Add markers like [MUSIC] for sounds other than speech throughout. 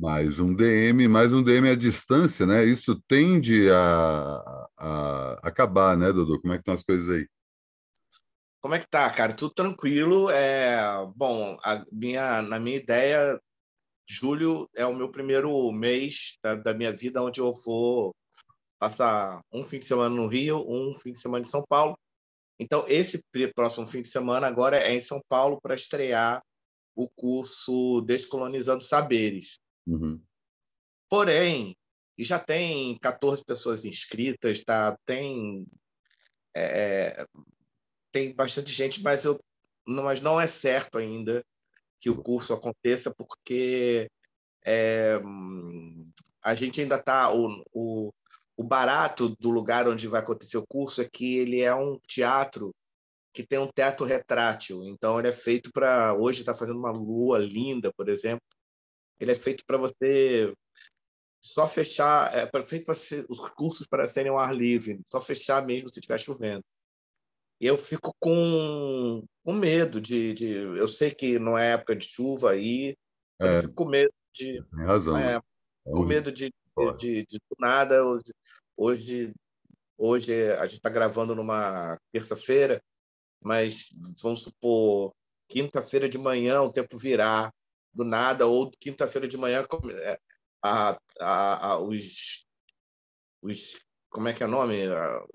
Mais um DM, mais um DM à distância, né? Isso tende a, a acabar, né, Dudu? Como é que estão as coisas aí? Como é que tá, cara? Tudo tranquilo. É, bom, minha, na minha ideia, julho é o meu primeiro mês da, da minha vida onde eu vou passar um fim de semana no Rio, um fim de semana em São Paulo. Então, esse próximo fim de semana agora é em São Paulo para estrear o curso Descolonizando Saberes. Uhum. Porém, já tem 14 pessoas inscritas, tá? tem, é, tem bastante gente, mas, eu, mas não é certo ainda que o curso aconteça, porque é, a gente ainda está. O, o, o barato do lugar onde vai acontecer o curso é que ele é um teatro que tem um teto retrátil. Então, ele é feito para. Hoje está fazendo uma lua linda, por exemplo. Ele é feito para você só fechar, é feito para os cursos para serem ao ar livre, só fechar mesmo se estiver chovendo. E eu fico com, com medo de, de. Eu sei que não é época de chuva aí, é. eu fico com medo de. Tem razão. É, com medo de, de, de, de, nada. Hoje, hoje a gente está gravando numa terça-feira, mas vamos supor, quinta-feira de manhã o tempo virar do nada, ou quinta-feira de manhã é, a, a, a, os, os. Como é que é o nome?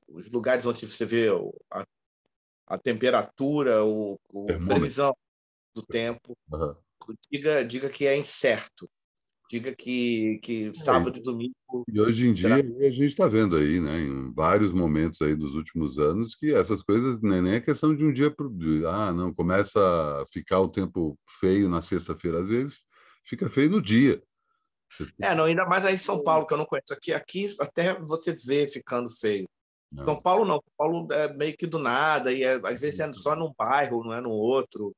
os lugares onde você vê a, a temperatura, o, o previsão do tempo. Uhum. Diga, diga que é incerto. Diga que, que é, sábado e domingo. E hoje em dia a gente está vendo aí, né, em vários momentos aí dos últimos anos, que essas coisas né, nem é questão de um dia para ah, não, começa a ficar o tempo feio na sexta-feira, às vezes fica feio no dia. É, não, ainda mais aí em São Paulo, que eu não conheço. Aqui, aqui até você vê ficando feio. Não. São Paulo não. São Paulo é meio que do nada, e é, às vezes é só num bairro, não é no outro.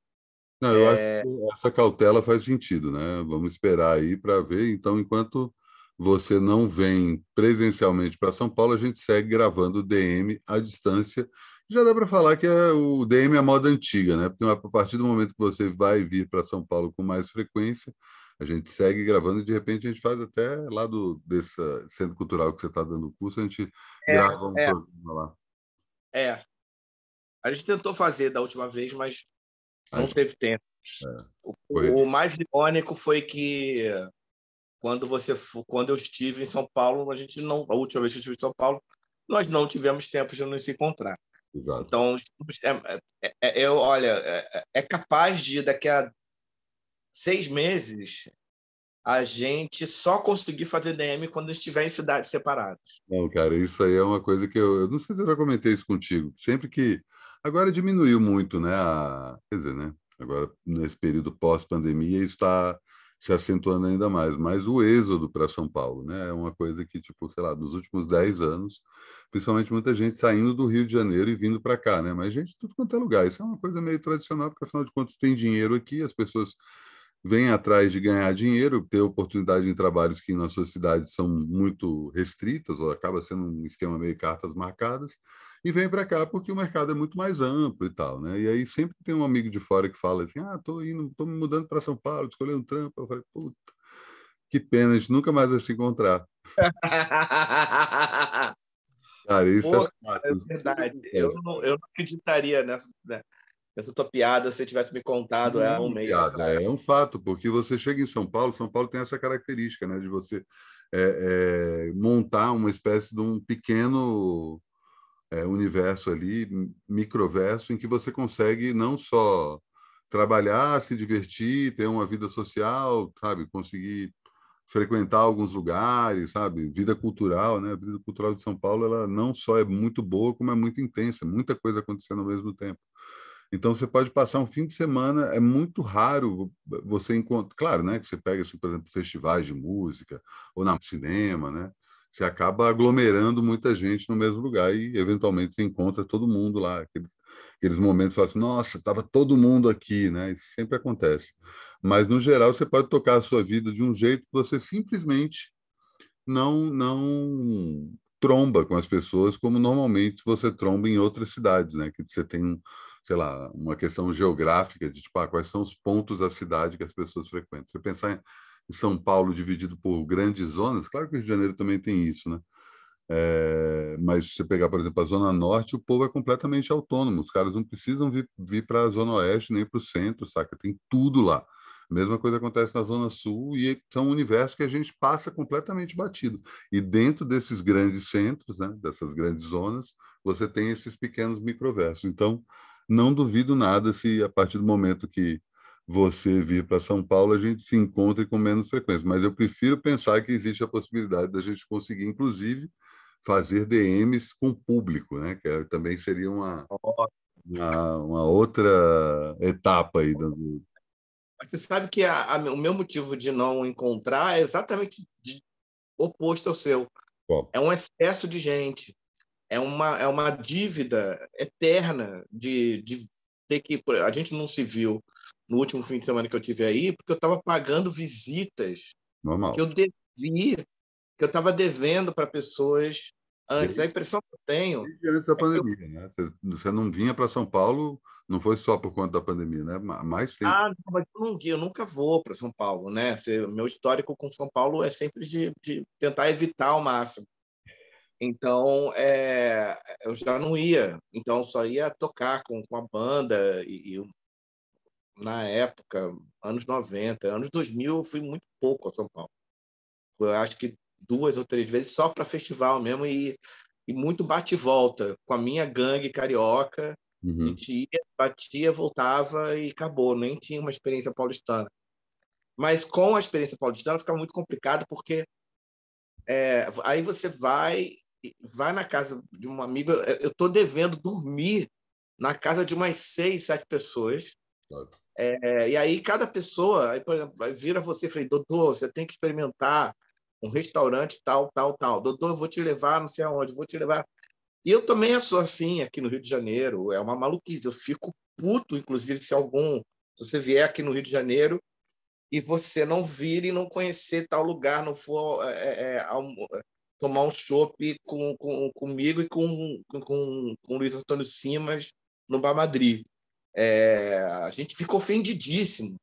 Não, eu é... acho que essa cautela faz sentido, né? Vamos esperar aí para ver. Então, enquanto você não vem presencialmente para São Paulo, a gente segue gravando o DM à distância. Já dá para falar que é, o DM é a moda antiga, né? Porque a partir do momento que você vai vir para São Paulo com mais frequência, a gente segue gravando e de repente a gente faz até lá do desse centro cultural que você está dando o curso, a gente é, grava um é. programa lá. É. A gente tentou fazer da última vez, mas não teve tempo. É. O, o, mais irônico foi que quando você quando eu estive em São Paulo, a gente não a última vez que eu estive em São Paulo, nós não tivemos tempo de nos encontrar. Exato. Então, é, é, é, eu, olha, é, é capaz de daqui a seis meses, a gente só conseguir fazer DM quando estiver em cidades separadas. Não, cara, isso aí é uma coisa que eu, eu não sei se eu já comentei isso contigo. Sempre que agora diminuiu muito, né? A, quer dizer, né? Agora nesse período pós-pandemia está se acentuando ainda mais. Mas o êxodo para São Paulo, né? É uma coisa que tipo, sei lá, nos últimos dez anos, principalmente muita gente saindo do Rio de Janeiro e vindo para cá, né? Mas gente tudo quanto é lugar. Isso é uma coisa meio tradicional, porque afinal de contas tem dinheiro aqui, as pessoas vem atrás de ganhar dinheiro, ter oportunidade em trabalhos que na sua cidade são muito restritas, ou acaba sendo um esquema meio cartas marcadas, e vem para cá porque o mercado é muito mais amplo e tal, né? E aí sempre tem um amigo de fora que fala assim: ah, tô indo, tô me mudando para São Paulo, escolhendo um trampo. Eu falei, puta, que pena, a gente nunca mais vai se encontrar. [LAUGHS] Cara, isso Pô, é, é verdade. Eu não, eu não acreditaria nessa, né? Essa tua piada se você tivesse me contado há um mês. Piada, é um fato, porque você chega em São Paulo, São Paulo tem essa característica, né, de você é, é, montar uma espécie de um pequeno é, universo ali, microverso, em que você consegue não só trabalhar, se divertir, ter uma vida social, sabe, conseguir frequentar alguns lugares, sabe, vida cultural, né? A vida cultural de São Paulo, ela não só é muito boa, como é muito intensa, muita coisa acontecendo ao mesmo tempo. Então você pode passar um fim de semana, é muito raro você encontrar, claro, né, que você pega, assim, por exemplo, festivais de música ou na cinema, né? Você acaba aglomerando muita gente no mesmo lugar e eventualmente você encontra todo mundo lá, aqueles, aqueles momentos assim, nossa, estava todo mundo aqui, né? Isso sempre acontece. Mas no geral você pode tocar a sua vida de um jeito que você simplesmente não não tromba com as pessoas como normalmente você tromba em outras cidades, né? Que você tem um sei lá, uma questão geográfica de tipo, ah, quais são os pontos da cidade que as pessoas frequentam. Você pensar em São Paulo dividido por grandes zonas, claro que o Rio de Janeiro também tem isso, né? É, mas se você pegar, por exemplo, a Zona Norte, o povo é completamente autônomo. Os caras não precisam vir, vir para a Zona Oeste nem para o centro, saca? Tem tudo lá. A mesma coisa acontece na Zona Sul e são um universo que a gente passa completamente batido. E dentro desses grandes centros, né, dessas grandes zonas, você tem esses pequenos microversos. Então, não duvido nada se a partir do momento que você vir para São Paulo, a gente se encontre com menos frequência. Mas eu prefiro pensar que existe a possibilidade da gente conseguir, inclusive, fazer DMs com público, né? Que é, também seria uma, uma, uma, outra etapa aí do. Você sabe que a, a, o meu motivo de não encontrar é exatamente de, oposto ao seu. É um excesso de gente. É uma, é uma dívida eterna de, de ter que. A gente não se viu no último fim de semana que eu tive aí, porque eu estava pagando visitas Normal. que eu devia, que eu estava devendo para pessoas antes. A impressão que eu tenho. Desde antes da pandemia, eu... né? Você, não vinha para São Paulo, não foi só por conta da pandemia, né? Mais tempo. Ah, não, mas eu, não, eu nunca vou para São Paulo, né? Meu histórico com São Paulo é sempre de, de tentar evitar ao máximo. Então, é, eu já não ia. Então, só ia tocar com, com a banda e, e na época, anos 90, anos 2000, eu fui muito pouco a São Paulo. Eu acho que duas ou três vezes só para festival mesmo e, e muito bate volta com a minha gangue carioca. Uhum. A gente ia, batia, voltava e acabou. Nem tinha uma experiência paulistana. Mas com a experiência paulistana fica muito complicado porque é, aí você vai vai na casa de um amigo. Eu estou devendo dormir na casa de umas seis, sete pessoas. Claro. É, e aí cada pessoa, aí, por exemplo, vira você e fala, doutor, você tem que experimentar um restaurante tal, tal, tal. Doutor, eu vou te levar não sei aonde, vou te levar. E eu também sou assim aqui no Rio de Janeiro, é uma maluquice. Eu fico puto, inclusive, se algum, se você vier aqui no Rio de Janeiro e você não vir e não conhecer tal lugar, não for é, é, é tomar um chopp com, com, comigo e com, com, com, Luiz Antônio Simas no Bar Madrid. É, a gente fica ofendidíssimo.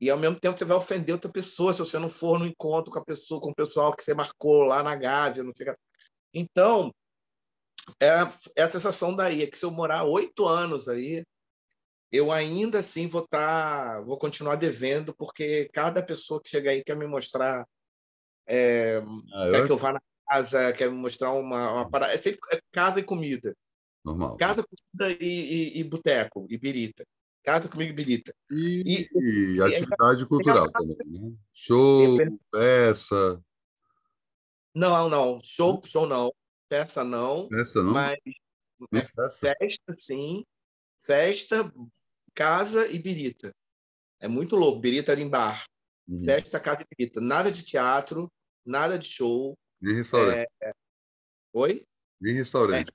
E ao mesmo tempo você vai ofender outra pessoa se você não for no encontro com a pessoa, com o pessoal que você marcou lá na Gásia, não sei o que. Então, é, é a sensação daí, é que se eu morar oito anos aí, eu ainda assim vou estar, tá, vou continuar devendo, porque cada pessoa que chega aí quer me mostrar, é, ah, quer que eu vá na casa, quer me mostrar uma, uma parada. É sempre é casa e comida. Normal. Casa, comida e, e, e boteco, e birita. Casa, comigo e birita. E, e, e atividade cultural também, né? Show, peça. Não, não. Show, show não. Peça não. Peça não? Mas é festa. festa, sim. Festa, casa e birita. É muito louco. Birita era em bar. Uhum. Festa, casa e birita. Nada de teatro, nada de show. Nem restaurante. É... Oi? Nem restaurante.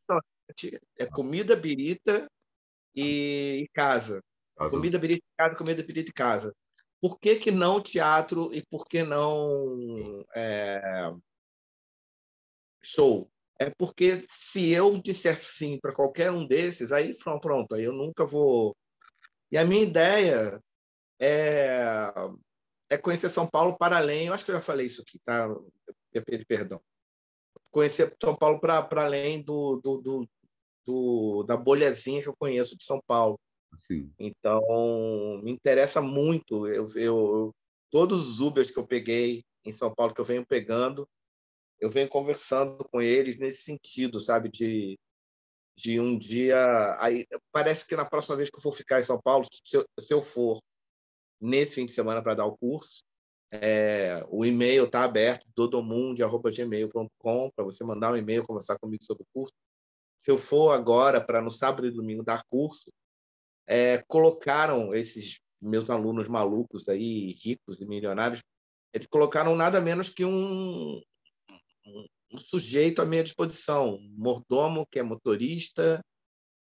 É, é comida, birita e, casa. casa. Comida, birita casa, comida, birita e casa. Por que, que não teatro e por que não é, show? É porque se eu disser sim para qualquer um desses, aí pronto, aí eu nunca vou. E a minha ideia é, é conhecer São Paulo para além. Eu acho que eu já falei isso aqui, tá? Eu pedi perdão. Conhecer São Paulo para além do, do, do, do, da bolhazinha que eu conheço de São Paulo. Sim. Então, me interessa muito. Eu, eu, todos os Ubers que eu peguei em São Paulo, que eu venho pegando, eu venho conversando com eles nesse sentido, sabe? De, de um dia. Aí, parece que na próxima vez que eu for ficar em São Paulo, se eu, se eu for nesse fim de semana para dar o curso, é, o e-mail está aberto, dodomundo.gmail.com, para você mandar um e-mail, conversar comigo sobre o curso se eu for agora para no sábado e domingo dar curso, é, colocaram esses meus alunos malucos aí, ricos e milionários, eles colocaram nada menos que um, um sujeito à minha disposição, um mordomo que é motorista,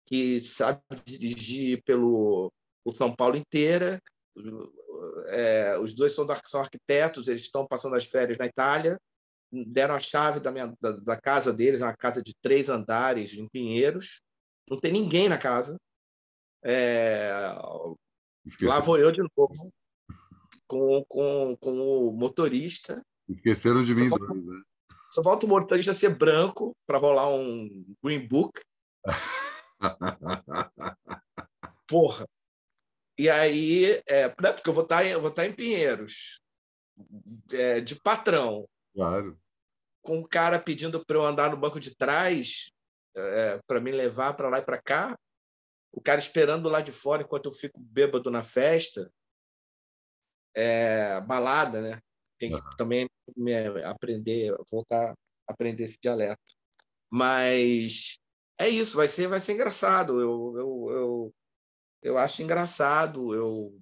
que sabe dirigir pelo o São Paulo inteira. É, os dois são, são arquitetos, eles estão passando as férias na Itália deram a chave da, minha, da, da, casa deles, uma casa de três andares em Pinheiros. Não tem ninguém na casa. É... Lá vou eu de novo com, com, com o motorista. Esqueceram de mim, só falta, né? Só falta o motorista ser branco para rolar um Green Book. [LAUGHS] Porra. E aí, é, né, porque eu vou estar, tá eu vou estar tá em Pinheiros, é, de patrão. Claro. Com o cara pedindo para eu andar no banco de trás, é, para me levar para lá e para cá. O cara esperando lá de fora enquanto eu fico bêbado na festa. É, balada, né? Tem que uhum. também me aprender, voltar a aprender esse dialeto. Mas é isso, vai ser, vai ser engraçado. Eu, eu, eu, eu acho engraçado. Eu,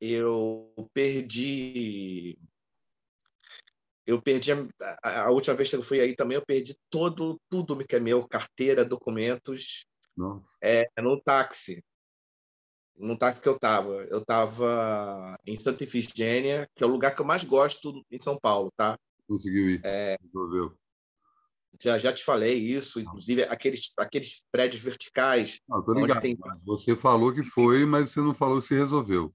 eu perdi eu perdi a, a, última vez que eu fui aí também eu perdi todo tudo que é meu carteira documentos é, no táxi. No táxi que eu estava eu estava em Santa Ifigênia que é o lugar que eu mais gosto em São Paulo tá? Conseguiu ir. É, resolveu já, já te falei isso, inclusive aqueles, aqueles prédios verticais. Não, ligado. Tem... Você falou que foi, mas você não falou se resolveu.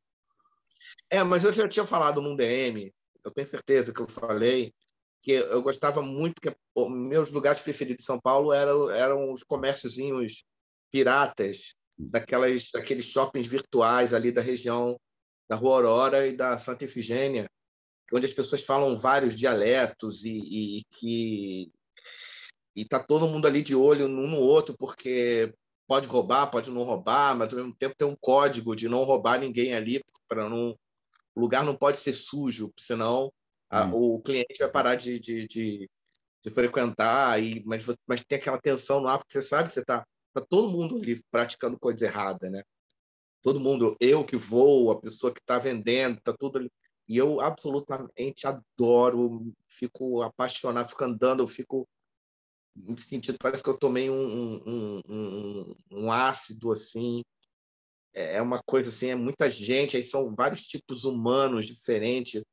É, mas eu já tinha falado num DM, eu tenho certeza que eu falei, que eu gostava muito, que meus lugares preferidos de São Paulo eram, eram os comérciozinhos piratas, daquelas, daqueles shoppings virtuais ali da região da Rua Aurora e da Santa Efigênia, onde as pessoas falam vários dialetos e, e, e que e tá todo mundo ali de olho um no outro, porque pode roubar, pode não roubar, mas ao mesmo tempo tem um código de não roubar ninguém ali, para não o lugar não pode ser sujo, senão a, hum. o cliente vai parar de, de, de, de frequentar, e, mas, mas tem aquela tensão no ar, porque você sabe que você está tá todo mundo ali praticando coisa errada, né? Todo mundo, eu que vou, a pessoa que está vendendo, tá tudo ali. E eu absolutamente adoro, fico apaixonado, fico andando, eu fico no sentido, parece que eu tomei um, um, um, um, ácido, assim, é, é uma coisa assim, é muita gente, aí são vários tipos humanos diferentes,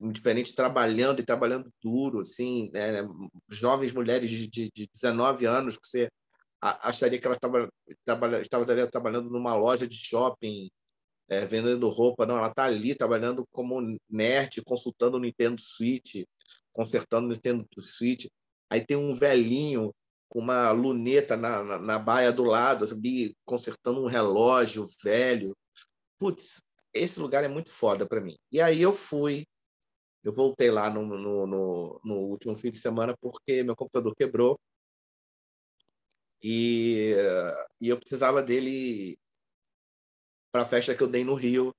diferentes trabalhando e trabalhando duro, assim, né? jovens mulheres de, de, de 19 anos que você acharia que ela estava trabalha, estava trabalhando numa loja de shopping, é, vendendo roupa, não, ela está ali trabalhando como nerd, consultando o Nintendo Switch, consertando o Nintendo Switch. Aí tem um velhinho com uma luneta na, na, na baia do lado, assim, consertando um relógio velho. Putz, esse lugar é muito foda para mim. E aí eu fui, eu voltei lá no, no, no, no, último fim de semana porque meu computador quebrou e, e eu precisava dele para a festa que eu dei no Rio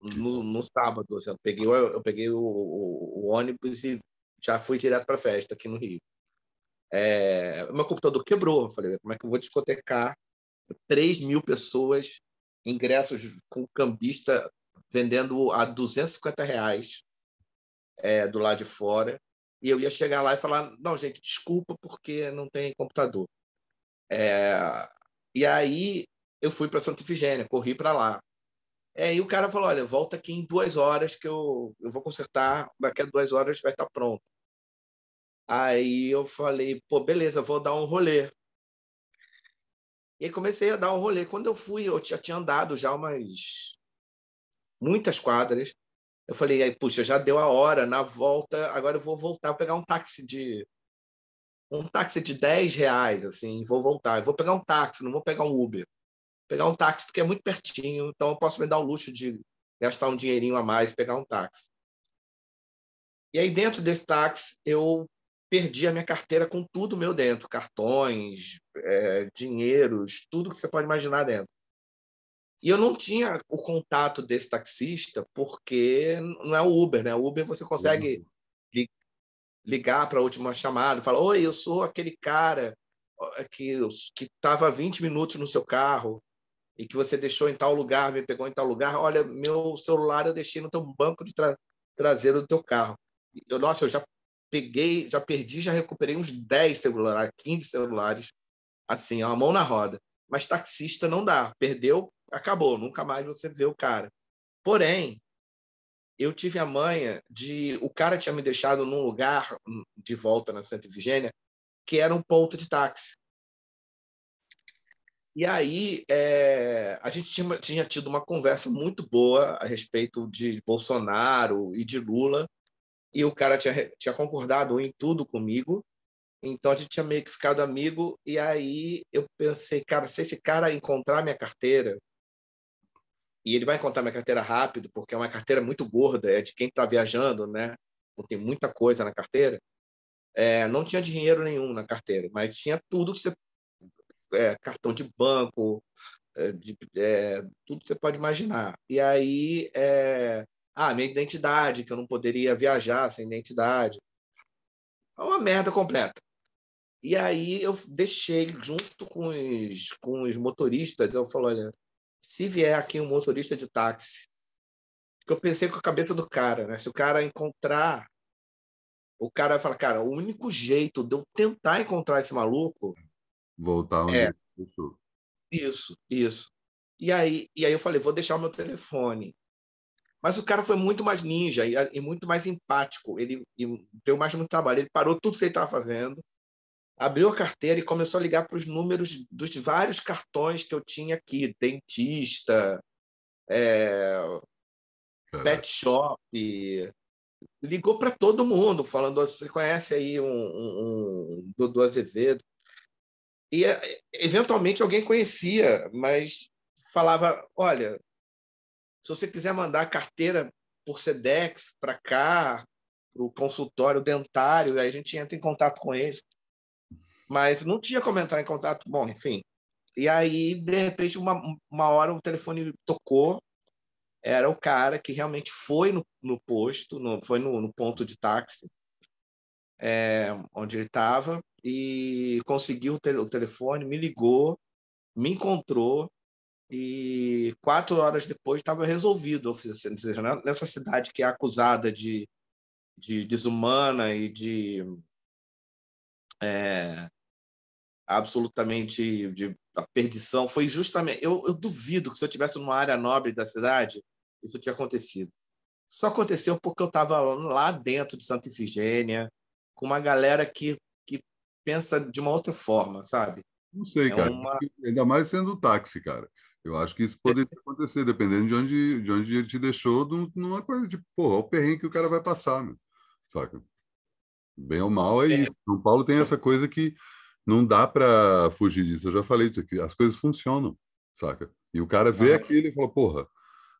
no, no sábado. Assim, eu peguei, eu peguei o, o, o ônibus e já fui direto para festa aqui no Rio. É, meu computador quebrou. Eu falei, como é que eu vou discotecar 3 mil pessoas, ingressos com cambista vendendo a 250 reais é, do lado de fora. E eu ia chegar lá e falar: não, gente, desculpa porque não tem computador. É, e aí eu fui para Santa Ifigênia, corri para lá. É, e o cara falou: olha, volta aqui em duas horas que eu, eu vou consertar, daqui a duas horas vai estar pronto. Aí eu falei, pô, beleza, vou dar um rolê. E aí comecei a dar um rolê. Quando eu fui, eu já tinha andado já umas muitas quadras. Eu falei, puxa, já deu a hora, na volta, agora eu vou voltar, vou pegar um táxi de um táxi de 10 reais, assim, vou voltar. Eu vou pegar um táxi, não vou pegar um Uber. Pegar um táxi porque é muito pertinho, então eu posso me dar o luxo de gastar um dinheirinho a mais e pegar um táxi. E aí, dentro desse táxi, eu perdi a minha carteira com tudo meu dentro, cartões, é, dinheiros, tudo que você pode imaginar dentro. E eu não tinha o contato desse taxista porque não é o Uber, né? O Uber você consegue uhum. ligar para a última chamada, falar: "Oi, eu sou aquele cara que que estava 20 minutos no seu carro e que você deixou em tal lugar, me pegou em tal lugar. Olha, meu celular eu deixei no teu banco de tra traseiro do teu carro. Eu, nossa, eu já peguei, já perdi, já recuperei uns 10 celulares, 15 celulares, assim, a mão na roda. Mas taxista não dá. Perdeu, acabou. Nunca mais você vê o cara. Porém, eu tive a manha de. O cara tinha me deixado num lugar de volta na Santa Virgínia que era um ponto de táxi. E aí é, a gente tinha, tinha tido uma conversa muito boa a respeito de Bolsonaro e de Lula, e o cara tinha, tinha concordado em tudo comigo, então a gente tinha meio que ficado amigo, e aí eu pensei, cara, se esse cara encontrar minha carteira, e ele vai encontrar minha carteira rápido, porque é uma carteira muito gorda, é de quem está viajando, né? Não tem muita coisa na carteira. É, não tinha dinheiro nenhum na carteira, mas tinha tudo que você é, cartão de banco, é, de, é, tudo que você pode imaginar. E aí, é, ah, minha identidade, que eu não poderia viajar sem identidade. É uma merda completa. E aí eu deixei, junto com os, com os motoristas, eu falei, olha, se vier aqui um motorista de táxi, que eu pensei com a cabeça do cara, né? Se o cara encontrar, o cara vai falar, cara, o único jeito de eu tentar encontrar esse maluco voltar onde é. Isso, isso. E aí, e aí eu falei, vou deixar o meu telefone. Mas o cara foi muito mais ninja e, e muito mais empático. Ele deu mais muito trabalho. Ele parou tudo que ele estava fazendo, abriu a carteira e começou a ligar para os números dos vários cartões que eu tinha aqui, dentista, é, pet shop, ligou para todo mundo, falando: você conhece aí um, um, um Dudu Azevedo? E eh, eventualmente alguém conhecia, mas falava: olha, se você quiser mandar carteira por Sedex para cá, para o consultório dentário, aí a gente entra em contato com eles. Mas não tinha como entrar em contato. Bom, enfim. E aí, de repente, uma, uma hora o telefone tocou. Era o cara que realmente foi no, no posto, no, foi no, no ponto de táxi, é, onde ele estava, e conseguiu o, telefone, me ligou, me encontrou e quatro horas depois estava resolvido, seja, nessa cidade que é acusada de, de desumana e de é, absolutamente de a perdição, foi justamente. Eu, eu duvido que se eu tivesse numa área nobre da cidade, isso tinha acontecido. Só aconteceu porque eu estava lá dentro de Santa Ifigênia, com uma galera que pensa de uma outra forma, sabe? Não sei, é cara. Uma... Ainda mais sendo táxi, cara. Eu acho que isso poderia acontecer, dependendo de onde, de onde ele te deixou, numa coisa de, pô, o perrengue que o cara vai passar, meu. saca? Bem ou mal é, é. isso. São Paulo tem essa coisa que não dá para fugir disso. Eu já falei isso aqui. As coisas funcionam, saca? E o cara vê ah. aquilo e fala, porra,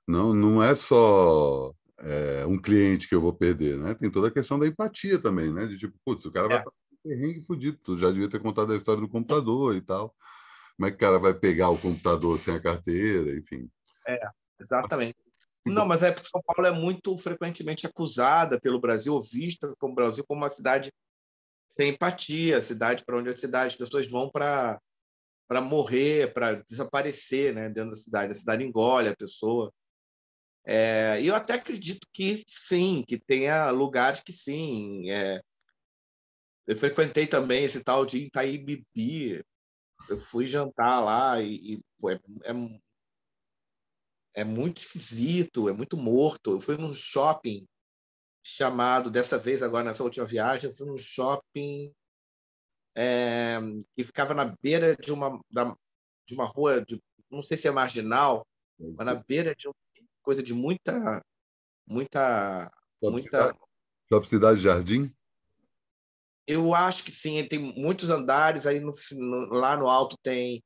não, não é só é, um cliente que eu vou perder, né? Tem toda a questão da empatia também, né? De tipo, putz, o cara é. vai perrengue fudido. Tu já devia ter contado a história do computador e tal. Como é que o cara vai pegar o computador sem a carteira, enfim. É, exatamente. Não, mas é porque São Paulo é muito frequentemente acusada pelo Brasil, ou vista como Brasil como uma cidade sem empatia, cidade para onde a cidade, as pessoas vão para para morrer, para desaparecer, né, dentro da cidade. A cidade engole a pessoa. É, e eu até acredito que sim, que tenha lugares que sim, é, eu frequentei também esse tal de Itaíbibi. Eu fui jantar lá e, e pô, é, é, é, muito esquisito, é muito morto. Eu fui num shopping chamado, dessa vez, agora nessa última viagem, eu fui num shopping é, que ficava na beira de uma, da, de uma rua, de, não sei se é marginal, mas na beira de uma coisa de muita. muita. Shopping muita... Cidade, Shopping Cidade Jardim? Eu acho que sim, tem muitos andares, aí no, no, lá no alto tem.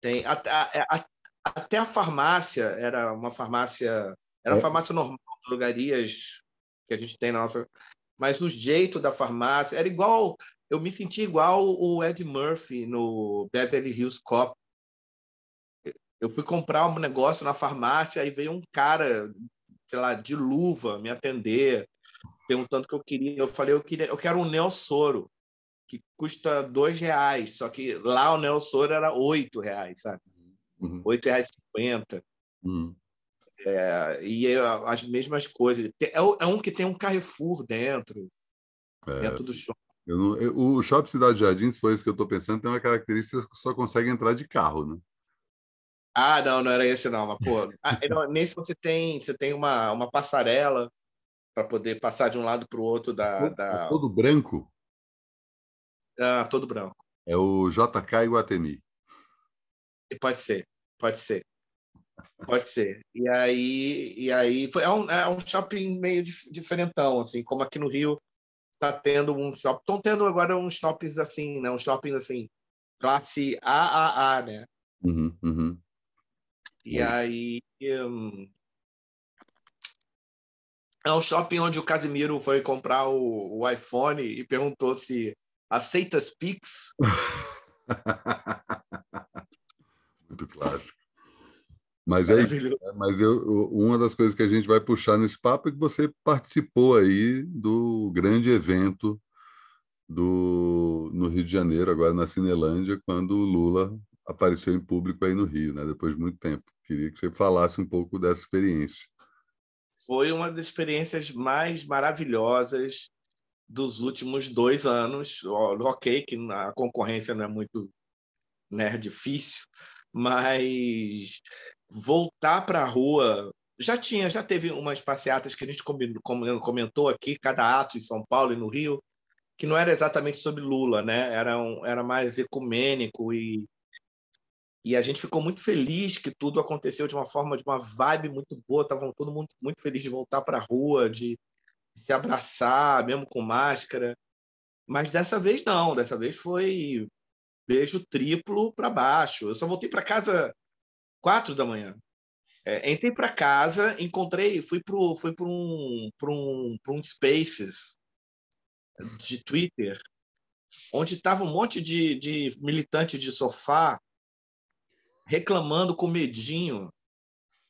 tem até, a, até a farmácia era uma farmácia. Era é. farmácia normal, drogarias que a gente tem na nossa. Mas o jeito da farmácia era igual. Eu me senti igual o Ed Murphy no Beverly Hills Cop. Eu fui comprar um negócio na farmácia, aí veio um cara, sei lá, de luva me atender perguntando o que eu queria. Eu falei, eu queria, eu quero um Neossoro, que custa dois reais, só que lá o Neossoro era oito reais, sabe? Uhum. Oito reais cinquenta. Uhum. É, e é as mesmas coisas. É, é, um que tem um Carrefour dentro, é, dentro do shopping. Não, eu, o Shopping Cidade Jardim, se for isso que eu estou pensando, tem uma característica que só consegue entrar de carro, né? Ah, não, não era esse não, mas pô, ah, [LAUGHS] não, nesse você tem, você tem uma, uma passarela para poder passar de um lado para o outro da, é da... todo branco? Ah, todo branco. É o JK Iguatemi. Pode ser, pode ser. Pode ser. E aí, e aí foi, é, um, é um shopping meio dif, diferentão, assim, como aqui no Rio está tendo um shopping. Estão tendo agora uns shoppings assim, né? Uns shoppings assim, classe AAA, né? Uhum, uhum. E aí. Um, é um shopping onde o Casimiro foi comprar o, o iPhone e perguntou se aceita as Pix. [LAUGHS] Muito clássico. Mas, é, é, mas eu, uma das coisas que a gente vai puxar nesse papo é que você participou aí do grande evento do, no Rio de Janeiro, agora na Cinelândia, quando o Lula apareceu em público aí no Rio, né? depois de muito tempo. Queria que você falasse um pouco dessa experiência. Foi uma das experiências mais maravilhosas dos últimos dois anos. Ok, que a concorrência não é muito né, difícil, mas voltar para a rua já tinha, já teve umas passeatas que a gente comentou aqui, cada ato em São Paulo e no Rio, que não era exatamente sobre Lula, né? Era, um, era mais ecumênico e e a gente ficou muito feliz que tudo aconteceu de uma forma, de uma vibe muito boa. Estavam todo mundo muito feliz de voltar para a rua, de, se abraçar, mesmo com máscara. Mas dessa vez não, dessa vez foi beijo triplo para baixo. Eu só voltei para casa quatro da manhã. É, entrei para casa, encontrei, fui para fui um, um, um Spaces de Twitter, onde estava um monte de, de militante de sofá reclamando com medinho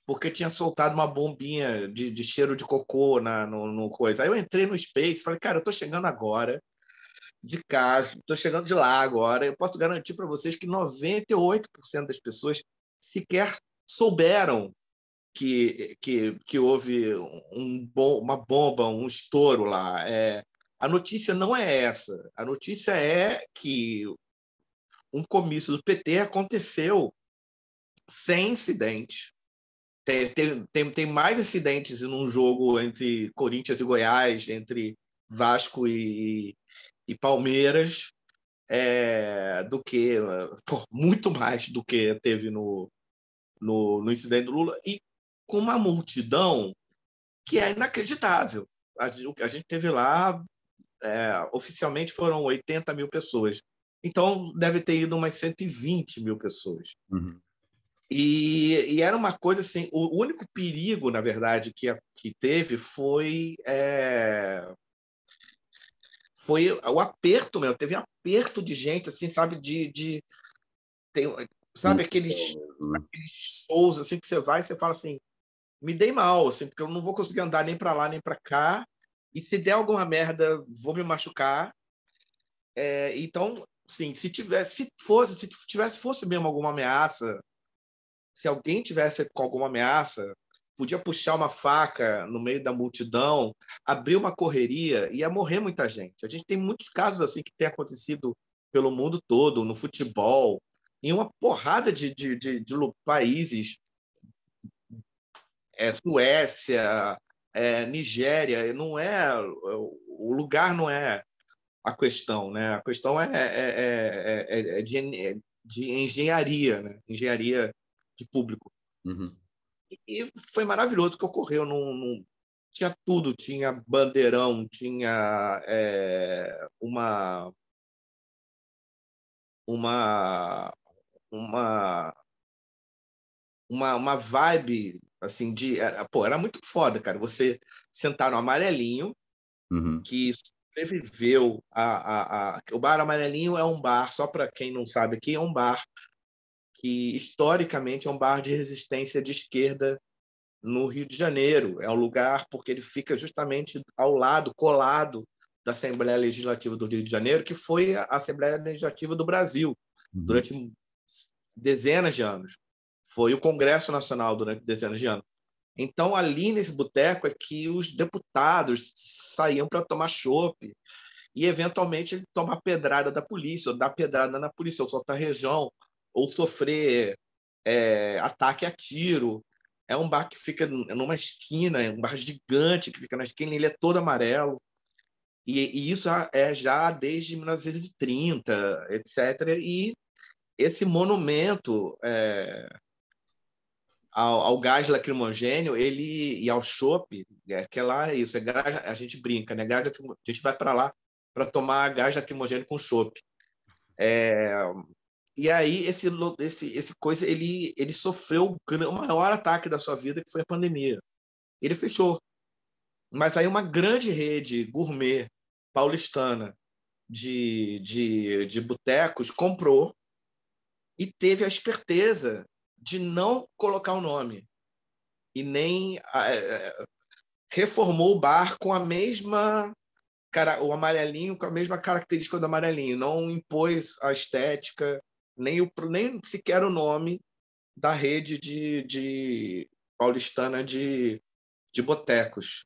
porque tinha soltado uma bombinha de, de cheiro de cocô na, no, no, coisa. Aí eu entrei no Space falei, cara, eu estou chegando agora de casa, estou chegando de lá agora. Eu posso garantir para vocês que 98% das pessoas sequer souberam que, que, que houve um bom, uma bomba, um estouro lá. É, a notícia não é essa. A notícia é que um comício do PT aconteceu sem incidente. Tem, tem, tem, mais incidentes num jogo entre Corinthians e Goiás, entre Vasco e, e Palmeiras, é, do que pô, muito mais do que teve no, no, no incidente do Lula e com uma multidão que é inacreditável. A, a gente teve lá, é, oficialmente foram 80 mil pessoas. Então, deve ter ido umas 120 mil pessoas. Uhum. E, e, era uma coisa assim, o único perigo, na verdade, que, que teve foi é, foi o aperto, meu, teve um aperto de gente, assim, sabe, de, de tem, sabe aqueles, né? aqueles shows assim que você vai e você fala assim, me dei mal, assim, porque eu não vou conseguir andar nem para lá nem para cá, e se der alguma merda, vou me machucar. É, então, sim, se tivesse, se fosse, se tivesse fosse mesmo alguma ameaça se alguém tivesse com alguma ameaça, podia puxar uma faca no meio da multidão, abrir uma correria, ia morrer muita gente. A gente tem muitos casos assim que tem acontecido pelo mundo todo, no futebol, em uma porrada de, de, de, de países, é, Suécia, é, Nigéria, não é o lugar não é a questão, né? A questão é, é, é, é de, de engenharia, né? Engenharia de público. Uhum. E foi maravilhoso o que ocorreu. Num, num, tinha tudo, tinha bandeirão, tinha é, uma uma uma uma, uma vibe assim de era, pô, era muito foda, cara. Você sentar no amarelinho uhum. que sobreviveu a, a, a, o bar amarelinho é um bar só para quem não sabe aqui é um bar que historicamente é um bar de resistência de esquerda no Rio de Janeiro. É um lugar porque ele fica justamente ao lado, colado da Assembleia Legislativa do Rio de Janeiro, que foi a Assembleia Legislativa do Brasil uhum. durante dezenas de anos. Foi o Congresso Nacional durante dezenas de anos. Então, ali nesse boteco é que os deputados saíam para tomar chopp e, eventualmente, tomar pedrada da polícia, ou dar pedrada na polícia, ou soltar região, ou sofrer é, ataque a tiro. É um bar que fica numa esquina, é um bar gigante que fica na esquina, ele é todo amarelo. E, e isso é já desde 1930, etc. E esse monumento é, ao, ao, gás lacrimogênio ele, e ao chope, é, que é lá é isso, é gás, a gente brinca, né? Gás, a gente vai para lá para tomar gás lacrimogênio com chope. É, e aí esse, esse, esse coisa ele, ele sofreu o maior ataque da sua vida, que foi a pandemia. Ele fechou. Mas aí uma grande rede gourmet paulistana de, de, de botecos comprou e teve a esperteza de não colocar o nome e nem é, reformou o bar com a mesma cara o amarelinho com a mesma característica do amarelinho não impôs a estética nem o nem sequer o nome da rede de, de paulistana de, de botecos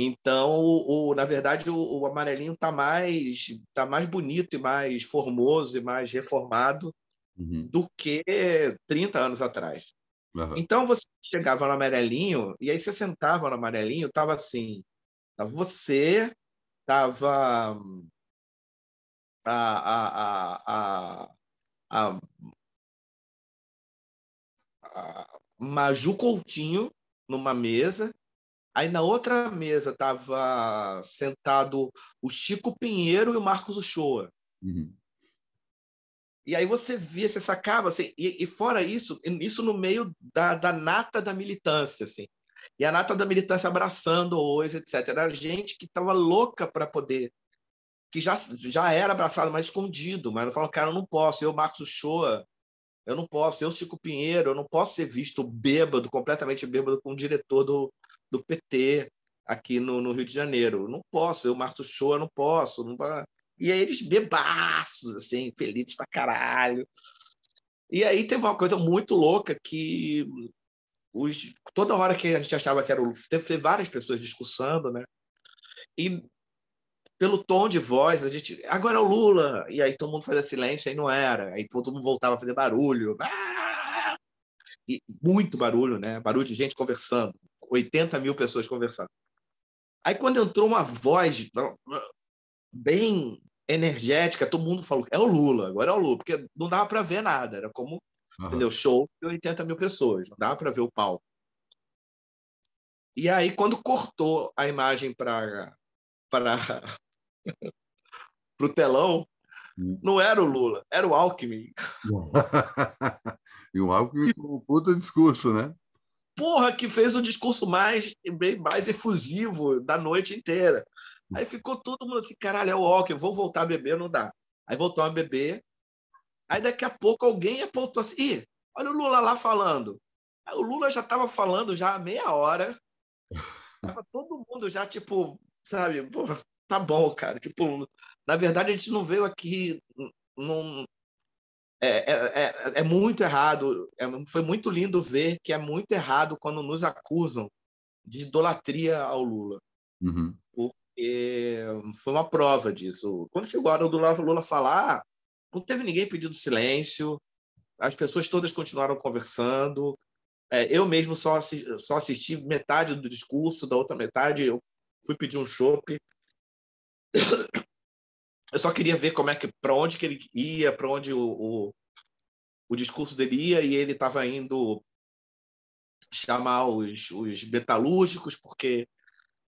então o, na verdade o, o amarelinho está mais tá mais bonito e mais formoso e mais reformado uhum. do que 30 anos atrás. Uhum. Então você chegava no amarelinho e aí você sentava no amarelinho, tava assim, você tava a, a, a, a, a Maju Coutinho numa mesa, aí na outra mesa tava sentado o Chico Pinheiro e o Marcos Uchoa. Uhum. E aí você via, você sacava, assim, e, e, fora isso, isso no meio da, da nata da militância, assim. E a nata da militância abraçando hoje, etc. Era gente que estava louca para poder, que já, já era abraçado, mas escondido, mas não falou, cara, eu não posso, eu, Marcos Uchoa, eu não posso, eu, Chico Pinheiro, eu não posso ser visto bêbado, completamente bêbado, com o diretor do, do PT aqui no, no Rio de Janeiro. Eu não posso, eu, Marcos Uchoa, não posso, não e aí eles bebaços, assim, felizes pra caralho. E aí teve uma coisa muito louca que os, toda hora que a gente achava que era o teve várias pessoas discussando, né? E pelo tom de voz, a gente. Agora é o Lula! E aí todo mundo fazia silêncio, aí não era. Aí todo mundo voltava a fazer barulho. Ah! E muito barulho, né? Barulho de gente conversando. 80 mil pessoas conversando. Aí quando entrou uma voz bem energética, todo mundo falou, é o Lula, agora é o Lula, porque não dava para ver nada, era como, uhum. entendeu? Show de 80 mil pessoas, não dava para ver o palco. E aí, quando cortou a imagem para [LAUGHS] para o telão, não era o Lula, era o Alckmin. [LAUGHS] e o Alckmin com um puta discurso, né? Porra, que fez o discurso mais, mais efusivo da noite inteira. Aí ficou todo mundo assim, caralho, é o Walker, vou voltar a beber, não dá. Aí voltou a beber. Aí daqui a pouco alguém apontou assim, Ih, olha o Lula lá falando. Aí o Lula já estava falando já há meia hora. Tava todo mundo já, tipo, sabe, pô, tá bom, cara. Tipo, na verdade, a gente não veio aqui. Não, é, é, é, é muito errado. É, foi muito lindo ver que é muito errado quando nos acusam de idolatria ao Lula. Uhum foi uma prova disso. Quando hora do Lula falar, não teve ninguém pedindo silêncio, as pessoas todas continuaram conversando. É, eu mesmo só assisti, só assisti metade do discurso, da outra metade eu fui pedir um chopp. [COUGHS] Eu só queria ver como é que, para onde que ele ia, para onde o, o, o discurso dele ia, e ele estava indo chamar os, os metalúrgicos, porque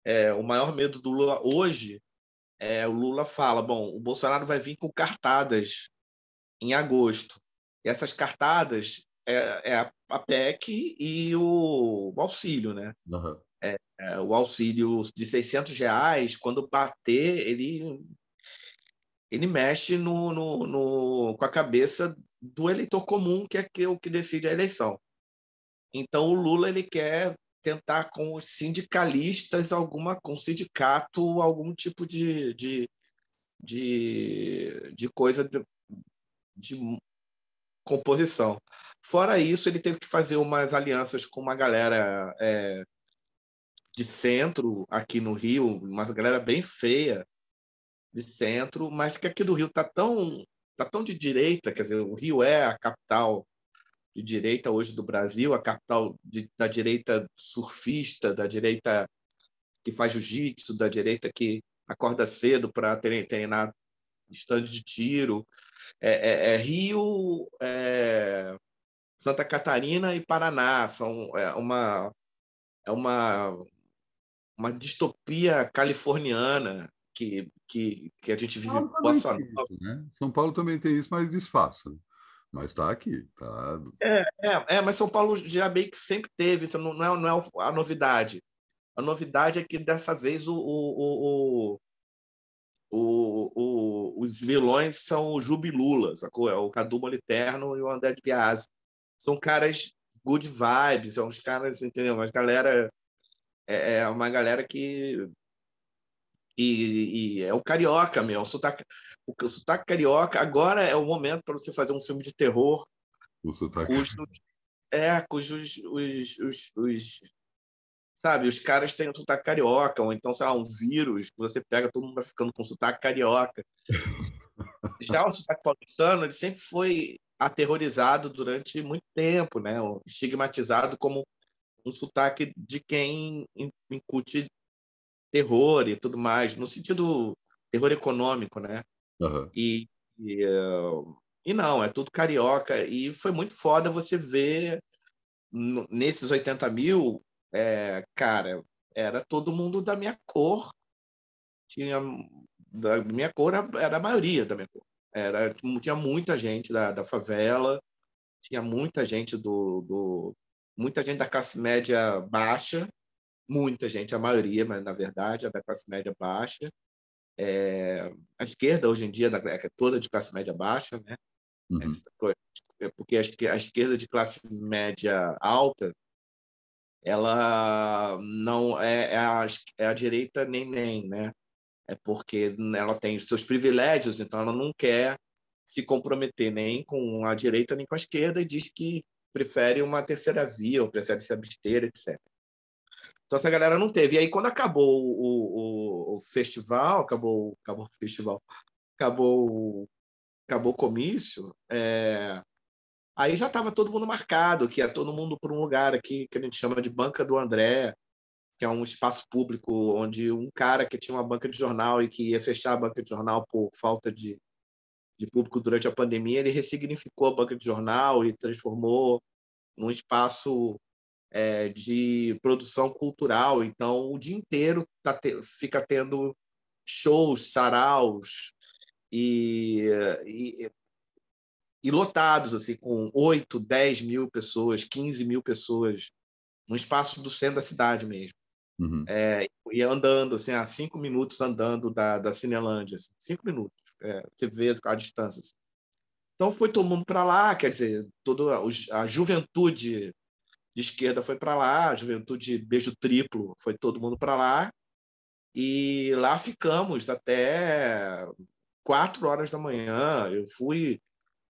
é, o maior medo do Lula hoje é o Lula fala: bom, o Bolsonaro vai vir com cartadas em agosto. E essas cartadas é, é a, PEC e o, o auxílio, né? Uhum. É, o auxílio de 600 reais, quando bater, ele, ele mexe no, no, no, com a cabeça do eleitor comum, que é o que decide a eleição. Então, o Lula ele quer tentar com os sindicalistas alguma com o sindicato algum tipo de, de, de, de coisa de, de composição. Fora isso, ele teve que fazer umas alianças com uma galera é, de centro aqui no Rio, uma galera bem feia de centro, mas que aqui do Rio tá tão tá tão de direita, quer dizer, o Rio é a capital de direita hoje do Brasil, a capital de, da direita surfista, da direita que faz jiu-jitsu, da direita que acorda cedo para treinar estande de tiro. é, é, é Rio, é, Santa Catarina e Paraná. São é uma, é uma, uma distopia californiana que, que, que a gente vive bossa né? São Paulo também tem isso, mas disfarça. Mas está aqui. Tá... É, é, é, mas São Paulo já meio que sempre teve, então não é, não é a novidade. A novidade é que dessa vez o, o, o, o, o, os vilões são o Jubilula, sacou? É o Cadu Moliterno e o André de Piazzi. São caras good vibes, são os caras, entendeu? Uma galera. É, é uma galera que. E, e, é o carioca mesmo, o sotaque, o, o sotaque carioca. Agora é o momento para você fazer um filme de terror. O sotaque. Cujos, é, cujos os, os, os sabe? Os caras têm um sotaque carioca, ou então, sei lá, um vírus, você pega, todo mundo vai ficando com sotaque carioca. [LAUGHS] Já o sotaque paulistano, ele sempre foi aterrorizado durante muito tempo, né? Estigmatizado como um sotaque de quem incute terror e tudo mais, no sentido terror econômico, né? Uhum. E, e, uh, e não, é tudo carioca. E foi muito foda você ver nesses 80 mil é, cara, era todo mundo da minha cor. Tinha da minha cor era a maioria da minha cor. Era tinha muita gente da, da favela, tinha muita gente do, do muita gente da classe média baixa, muita gente, a maioria, mas na verdade é da classe média baixa. É, a esquerda hoje em dia é toda de classe média baixa, né? Uhum. É porque a esquerda de classe média alta ela não é, é, a, é a direita nem nem, né? É porque ela tem os seus privilégios, então ela não quer se comprometer nem com a direita nem com a esquerda e diz que prefere uma terceira via ou prefere se abster, etc. Então essa galera não teve. E aí quando acabou o, o, o festival, acabou, acabou o festival, acabou, acabou o comício, é, Aí já estava todo mundo marcado, que é todo mundo por um lugar aqui que a gente chama de Banca do André, que é um espaço público onde um cara que tinha uma banca de jornal e que ia fechar a banca de jornal por falta de, de público durante a pandemia, ele ressignificou a banca de jornal e transformou num espaço é, de produção cultural. Então, o dia inteiro tá te, fica tendo shows, saraus, e, e, e lotados, assim, com 8, 10 mil pessoas, 15 mil pessoas, no espaço do centro da cidade mesmo. Uhum. É, e andando, assim, a cinco minutos andando da, da Cinelândia, assim, cinco minutos, é, você vê a distância. Assim. Então foi todo mundo para lá, quer dizer, toda a, juventude de esquerda foi para lá, a juventude beijo triplo foi todo mundo para lá, e lá ficamos até quatro horas da manhã. Eu fui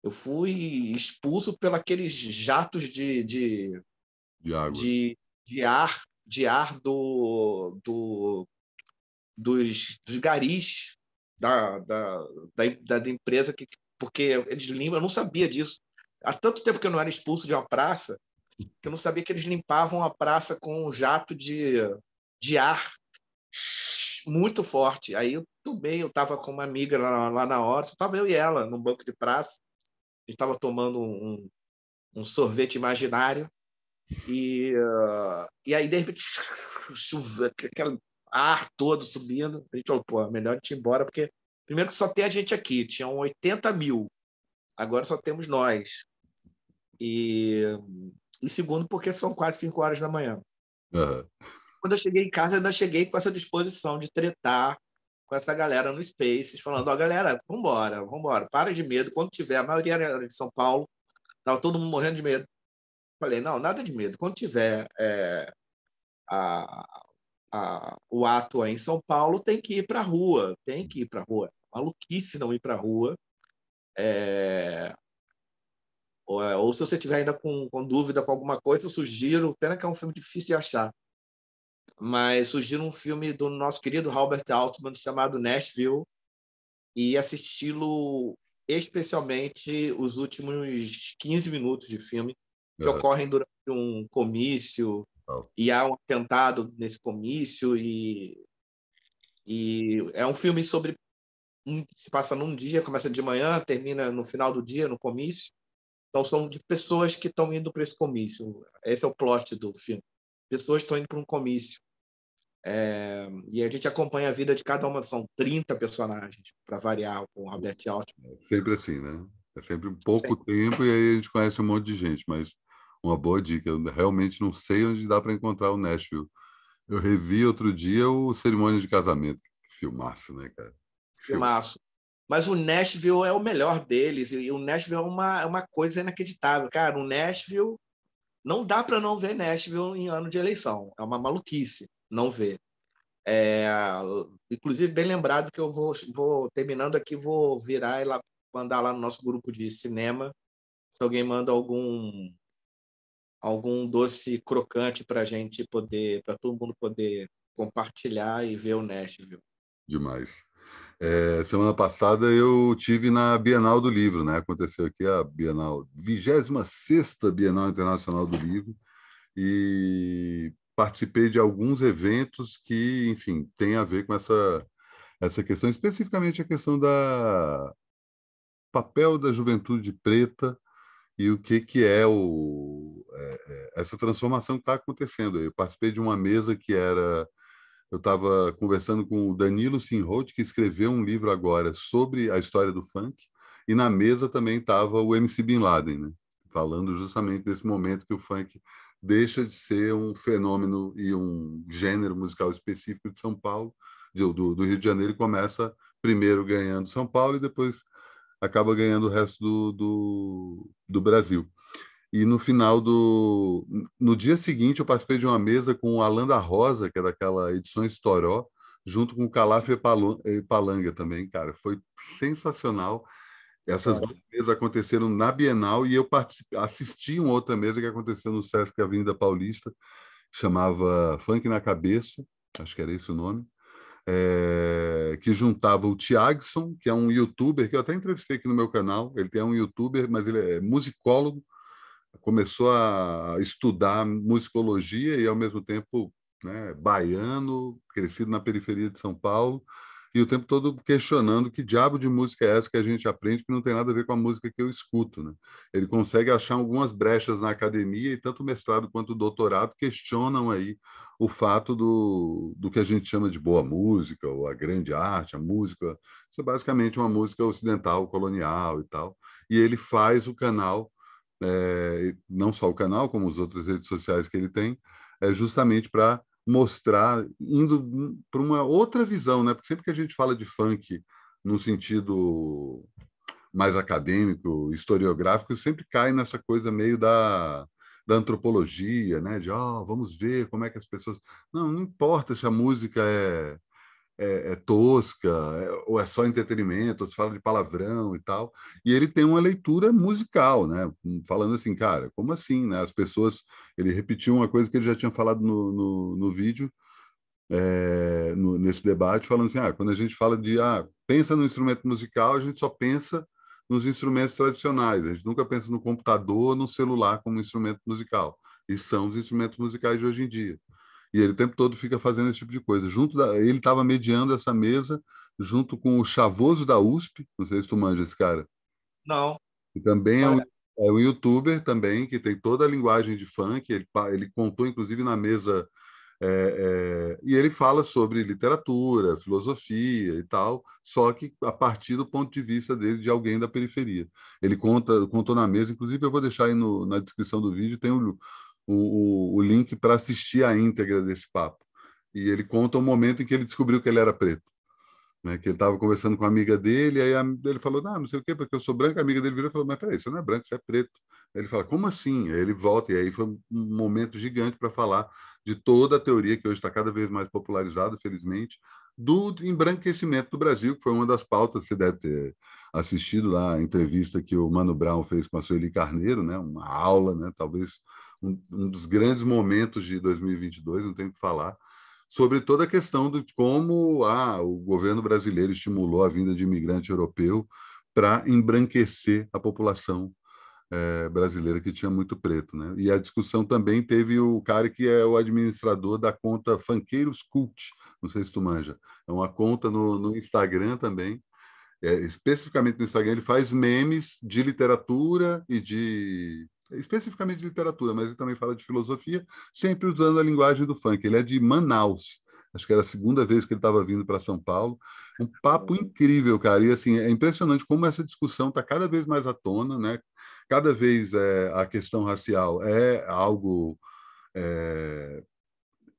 eu fui expulso pelos aqueles jatos de, de, de, água. de, de ar de ar do, do dos, dos garis da, da, da, da empresa que porque eles limpam, eu não sabia disso. Há tanto tempo que eu não era expulso de uma praça, que eu não sabia que eles limpavam a praça com um jato de, de ar muito forte. Aí eu tomei, eu estava com uma amiga lá, lá na hora, estava eu e ela no banco de praça estava tomando um, um, sorvete imaginário e, uh, e aí, de repente, [LAUGHS] chuva, aquele ar todo subindo. A gente falou, pô, melhor a gente ir embora, porque primeiro que só tem a gente aqui, tinham 80 mil, agora só temos nós. E, e segundo, porque são quase 5 horas da manhã. Uhum. Quando eu cheguei em casa, ainda cheguei com essa disposição de tretar, com essa galera no Spaces, falando: ó, oh, galera, vambora, vambora, para de medo. Quando tiver, a maioria era de São Paulo, estava todo mundo morrendo de medo. Falei: não, nada de medo. Quando tiver é, a, a, o ato aí em São Paulo, tem que ir para a rua, tem que ir para a rua. Maluquice não ir para a rua. É, ou, ou, se você tiver ainda com, com dúvida com alguma coisa, eu sugiro. Pena que é um filme difícil de achar mas surgiu um filme do nosso querido Robert Altman chamado Nashville e assisti-lo especialmente os últimos 15 minutos de filme que uhum. ocorrem durante um comício oh. e há um atentado nesse comício e e é um filme sobre se passa num dia, começa de manhã, termina no final do dia, no comício. Então, são de pessoas que estão indo para esse comício. Esse é o plot do filme. Pessoas estão indo para um comício. É, e a gente acompanha a vida de cada uma. São 30 personagens, para variar, com o Albert Altman. É sempre assim, né? É sempre um pouco sempre. tempo e aí a gente conhece um monte de gente, mas uma boa dica. Eu realmente não sei onde dá para encontrar o Nashville. Eu revi outro dia o Cerimônia de Casamento. Filmaço, né, cara? Filmaço. Mas o Nashville é o melhor deles. E o Nashville é uma, é uma coisa inacreditável. Cara, o Nashville. Não dá para não ver Nashville em ano de eleição. É uma maluquice não ver. É, inclusive, bem lembrado que eu vou, vou terminando aqui, vou virar e lá, mandar lá no nosso grupo de cinema se alguém manda algum algum doce crocante para a gente poder, para todo mundo poder compartilhar e ver o Nashville. Demais. É, semana passada eu tive na Bienal do Livro, né? Aconteceu aqui a Bienal, 26 Bienal Internacional do Livro, e participei de alguns eventos que, enfim, tem a ver com essa, essa questão, especificamente a questão da papel da juventude preta e o que, que é, o, é, essa transformação que está acontecendo. Eu participei de uma mesa que era. Eu estava conversando com o Danilo Sinholt, que escreveu um livro agora sobre a história do funk, e na mesa também estava o MC Bin Laden, né? falando justamente desse momento que o funk deixa de ser um fenômeno e um gênero musical específico de São Paulo, do, do Rio de Janeiro, e começa primeiro ganhando São Paulo e depois acaba ganhando o resto do, do, do Brasil. E no final do. No dia seguinte, eu participei de uma mesa com o Alan da Rosa, que é daquela edição Estoró, junto com o Calaf e Palanga também, cara. Foi sensacional. Essas duas mesas aconteceram na Bienal e eu assisti uma outra mesa que aconteceu no Sesc Avenida Paulista, chamava Funk na Cabeça, acho que era esse o nome é, que juntava o Tiagson, que é um youtuber, que eu até entrevistei aqui no meu canal. Ele é um youtuber, mas ele é musicólogo, começou a estudar musicologia e, ao mesmo tempo, né, baiano, crescido na periferia de São Paulo e o tempo todo questionando que diabo de música é essa que a gente aprende que não tem nada a ver com a música que eu escuto. Né? Ele consegue achar algumas brechas na academia e tanto o mestrado quanto o doutorado questionam aí o fato do, do que a gente chama de boa música, ou a grande arte, a música. Isso é basicamente uma música ocidental, colonial e tal. E ele faz o canal, é, não só o canal, como as outras redes sociais que ele tem, é justamente para mostrar, indo para uma outra visão, né? Porque sempre que a gente fala de funk no sentido mais acadêmico, historiográfico, sempre cai nessa coisa meio da, da antropologia, né? De, ó, oh, vamos ver como é que as pessoas... Não, não importa se a música é é, é tosca, é, ou é só entretenimento, ou se fala de palavrão e tal. E ele tem uma leitura musical, né? Falando assim, cara, como assim, né? As pessoas... Ele repetiu uma coisa que ele já tinha falado no, no, no vídeo, é, no, nesse debate, falando assim, ah, quando a gente fala de, ah, pensa no instrumento musical, a gente só pensa nos instrumentos tradicionais, a gente nunca pensa no computador, no celular como instrumento musical. E são os instrumentos musicais de hoje em dia. E ele o tempo todo fica fazendo esse tipo de coisa. Junto da, ele estava mediando essa mesa junto com o Chavoso da USP, não sei se tu manja esse cara. Não. E também é um, é um youtuber também que tem toda a linguagem de funk. Ele, ele contou inclusive na mesa é, é, e ele fala sobre literatura, filosofia e tal, só que a partir do ponto de vista dele de alguém da periferia. Ele conta, contou na mesa, inclusive eu vou deixar aí no, na descrição do vídeo, tem o, o, o, link para assistir a íntegra desse papo. E ele conta o momento em que ele descobriu que ele era preto. Né, que ele estava conversando com a amiga dele, aí a, ele falou, não, não sei o quê, porque eu sou branco, a amiga dele virou e falou, mas peraí, você não é branco, você é preto. Ele fala, como assim? Aí ele volta, e aí foi um momento gigante para falar de toda a teoria que hoje está cada vez mais popularizada, felizmente, do embranquecimento do Brasil, que foi uma das pautas, você deve ter assistido lá a entrevista que o Mano Brown fez com a Sueli Carneiro, né, uma aula, né, talvez um, um dos grandes momentos de 2022, não tenho que falar, sobre toda a questão de como ah, o governo brasileiro estimulou a vinda de imigrante europeu para embranquecer a população é, brasileira que tinha muito preto. Né? E a discussão também teve o cara que é o administrador da conta Fanqueiros Cult, não sei se tu manja, é uma conta no, no Instagram também, é, especificamente no Instagram, ele faz memes de literatura e de. Especificamente de literatura, mas ele também fala de filosofia, sempre usando a linguagem do funk. Ele é de Manaus. Acho que era a segunda vez que ele estava vindo para São Paulo. Um papo incrível, cara. E assim, é impressionante como essa discussão está cada vez mais à tona, né? Cada vez é, a questão racial é algo é,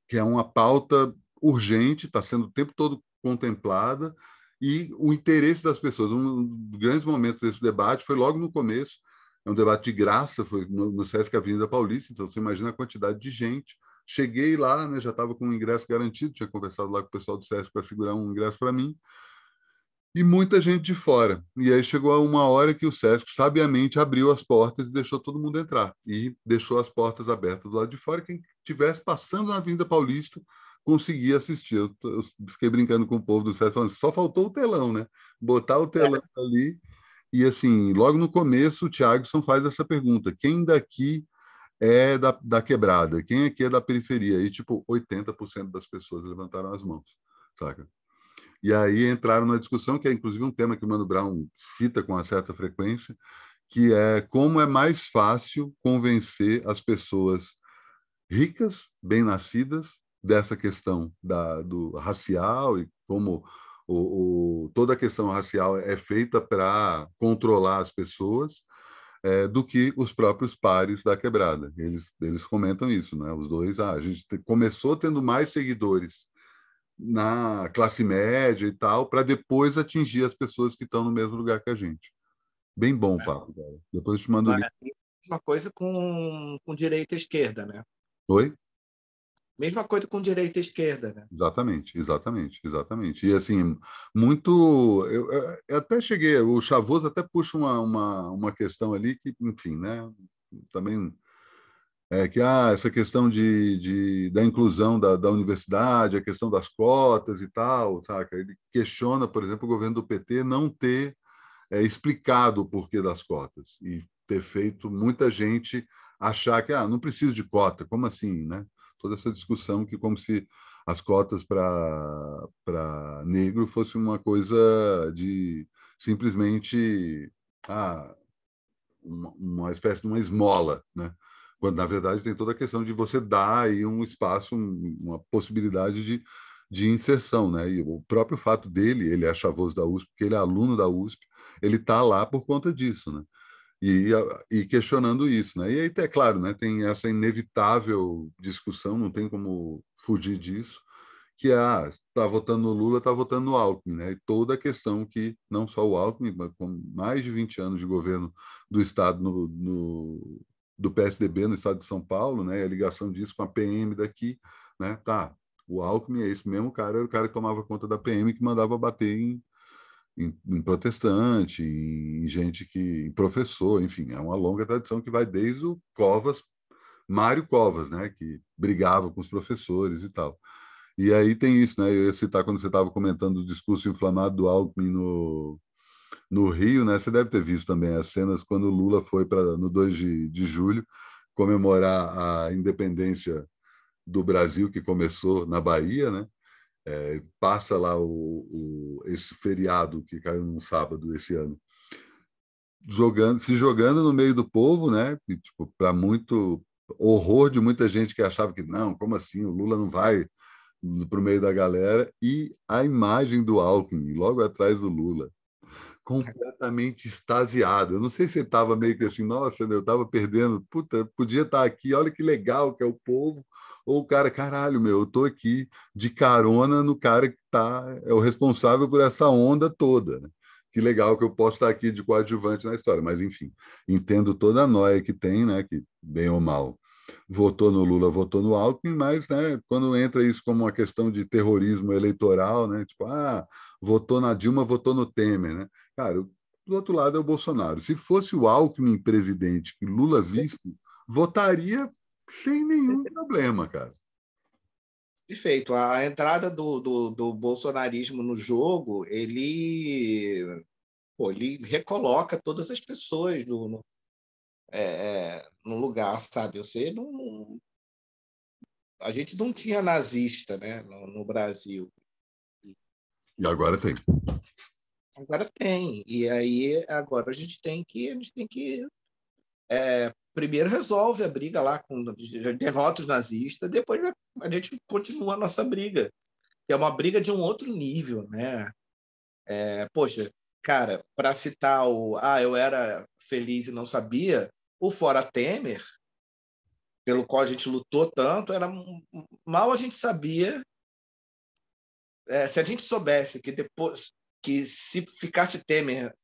que é uma pauta urgente, está sendo o tempo todo contemplada, e o interesse das pessoas. Um dos grandes momentos desse debate foi logo no começo, é um debate de graça, foi no, no Sesc Avenida Paulista, então você imagina a quantidade de gente. Cheguei lá, né, já estava com o ingresso garantido, tinha conversado lá com o pessoal do Sesc para segurar um ingresso para mim, e muita gente de fora. E aí chegou uma hora que o Sesc sabiamente abriu as portas e deixou todo mundo entrar. E deixou as portas abertas do lado de fora. Quem estivesse passando na Avenida Paulista conseguia assistir. Eu, eu, fiquei brincando com o povo do Sesc, falando, só faltou o telão, né? Botar o telão é. ali. E assim, logo no começo, o Thiagson faz essa pergunta: quem daqui é da, da quebrada? Quem aqui é da periferia? E, tipo, 80% das pessoas levantaram as mãos, saca? E aí entraram na discussão, que é inclusive um tema que o Mano Brown cita com uma certa frequência, que é como é mais fácil convencer as pessoas ricas, bem-nascidas, dessa questão da, do racial e como o, o, toda a questão racial é feita para controlar as pessoas, é, do que os próprios pares da quebrada. Eles, eles comentam isso, né? Os dois, ah, a gente começou tendo mais seguidores na classe média e tal, para depois atingir as pessoas que estão no mesmo lugar que a gente. Bem bom, é. papo. Cara. Depois eu te mando o link. Mesma coisa com, com direita e esquerda, né? Oi? Mesma coisa com direita e esquerda, né? Exatamente, exatamente, exatamente. E assim, muito. Eu, eu até cheguei, o Chavoso até puxa uma, uma, uma questão ali que, enfim, né? Também é que ah, essa questão de, de, da inclusão da, da universidade, a questão das cotas e tal, saca? Ele questiona, por exemplo, o governo do PT não ter é, explicado o porquê das cotas e ter feito muita gente achar que ah, não preciso de cota, como assim, né? toda essa discussão que como se as cotas para negro fosse uma coisa de simplesmente ah, uma, uma, espécie de uma esmola, né? Quando na verdade tem toda a questão de você dar aí um espaço, um, uma possibilidade de, de inserção, né? E o próprio fato dele, ele é chavoso da USP, porque ele é aluno da USP, ele está lá por conta disso, né? e, e questionando isso, né? E aí, é claro, né, tem essa inevitável discussão, não tem como fugir disso, que é, ah, está votando no Lula, está votando no Alckmin, né? E toda a questão que, não só o Alckmin, mas com mais de 20 anos de governo do Estado, no, no, do PSDB no Estado de São Paulo, né? A ligação disso com a PM daqui, né? Tá, o Alckmin é esse mesmo cara, era o cara que tomava conta da PM que mandava bater em, em, em protestante, em gente que em professor, enfim, é uma longa tradição que vai desde o Covas, Mário Covas, né, que brigava com os professores e tal. E aí tem isso, né? Eu ia citar quando você estava comentando o discurso inflamado do Alckmin no, no Rio, né? Você deve ter visto também as cenas quando o Lula foi para no 2 de, de julho comemorar a independência do Brasil que começou na Bahia, né? é, passa lá o, o, esse feriado que caiu no sábado esse ano, jogando, se jogando no meio do povo, né? E, tipo, para muito horror de muita gente que achava que não, como assim, o Lula não vai para o meio da galera e a imagem do Alckmin logo atrás do Lula completamente extasiado. Eu não sei se ele estava meio que assim, nossa, eu estava perdendo, puta, podia estar tá aqui, olha que legal que é o povo, ou o cara, caralho, meu, eu estou aqui de carona no cara que tá, é o responsável por essa onda toda. Né? Que legal que eu posso estar aqui de coadjuvante na história, mas enfim, entendo toda a noia que tem, né, que bem ou mal votou no Lula, votou no Alckmin, mas né, quando entra isso como uma questão de terrorismo eleitoral, né, tipo, ah, votou na Dilma, votou no Temer, né? Cara, do outro lado é o Bolsonaro. Se fosse o Alckmin presidente que Lula vice, votaria sem nenhum problema, cara. Perfeito. A entrada do, do, do bolsonarismo no jogo, ele, pô, ele recoloca todas as pessoas do, no, é, é no lugar, sabe? Você não. A gente não tinha nazista né, no, no Brasil. E agora tem. Agora tem. E aí agora a gente tem que a gente tem que é, primeiro resolve a briga lá com derrota os nazistas, depois a gente continua a nossa briga. É uma briga de um outro nível, né? É, poxa, cara, para citar o ah, eu era feliz e não sabia, o Fora Temer, pelo qual a gente lutou tanto, era mal a gente sabia é, se a gente soubesse que depois que se ficasse Temer,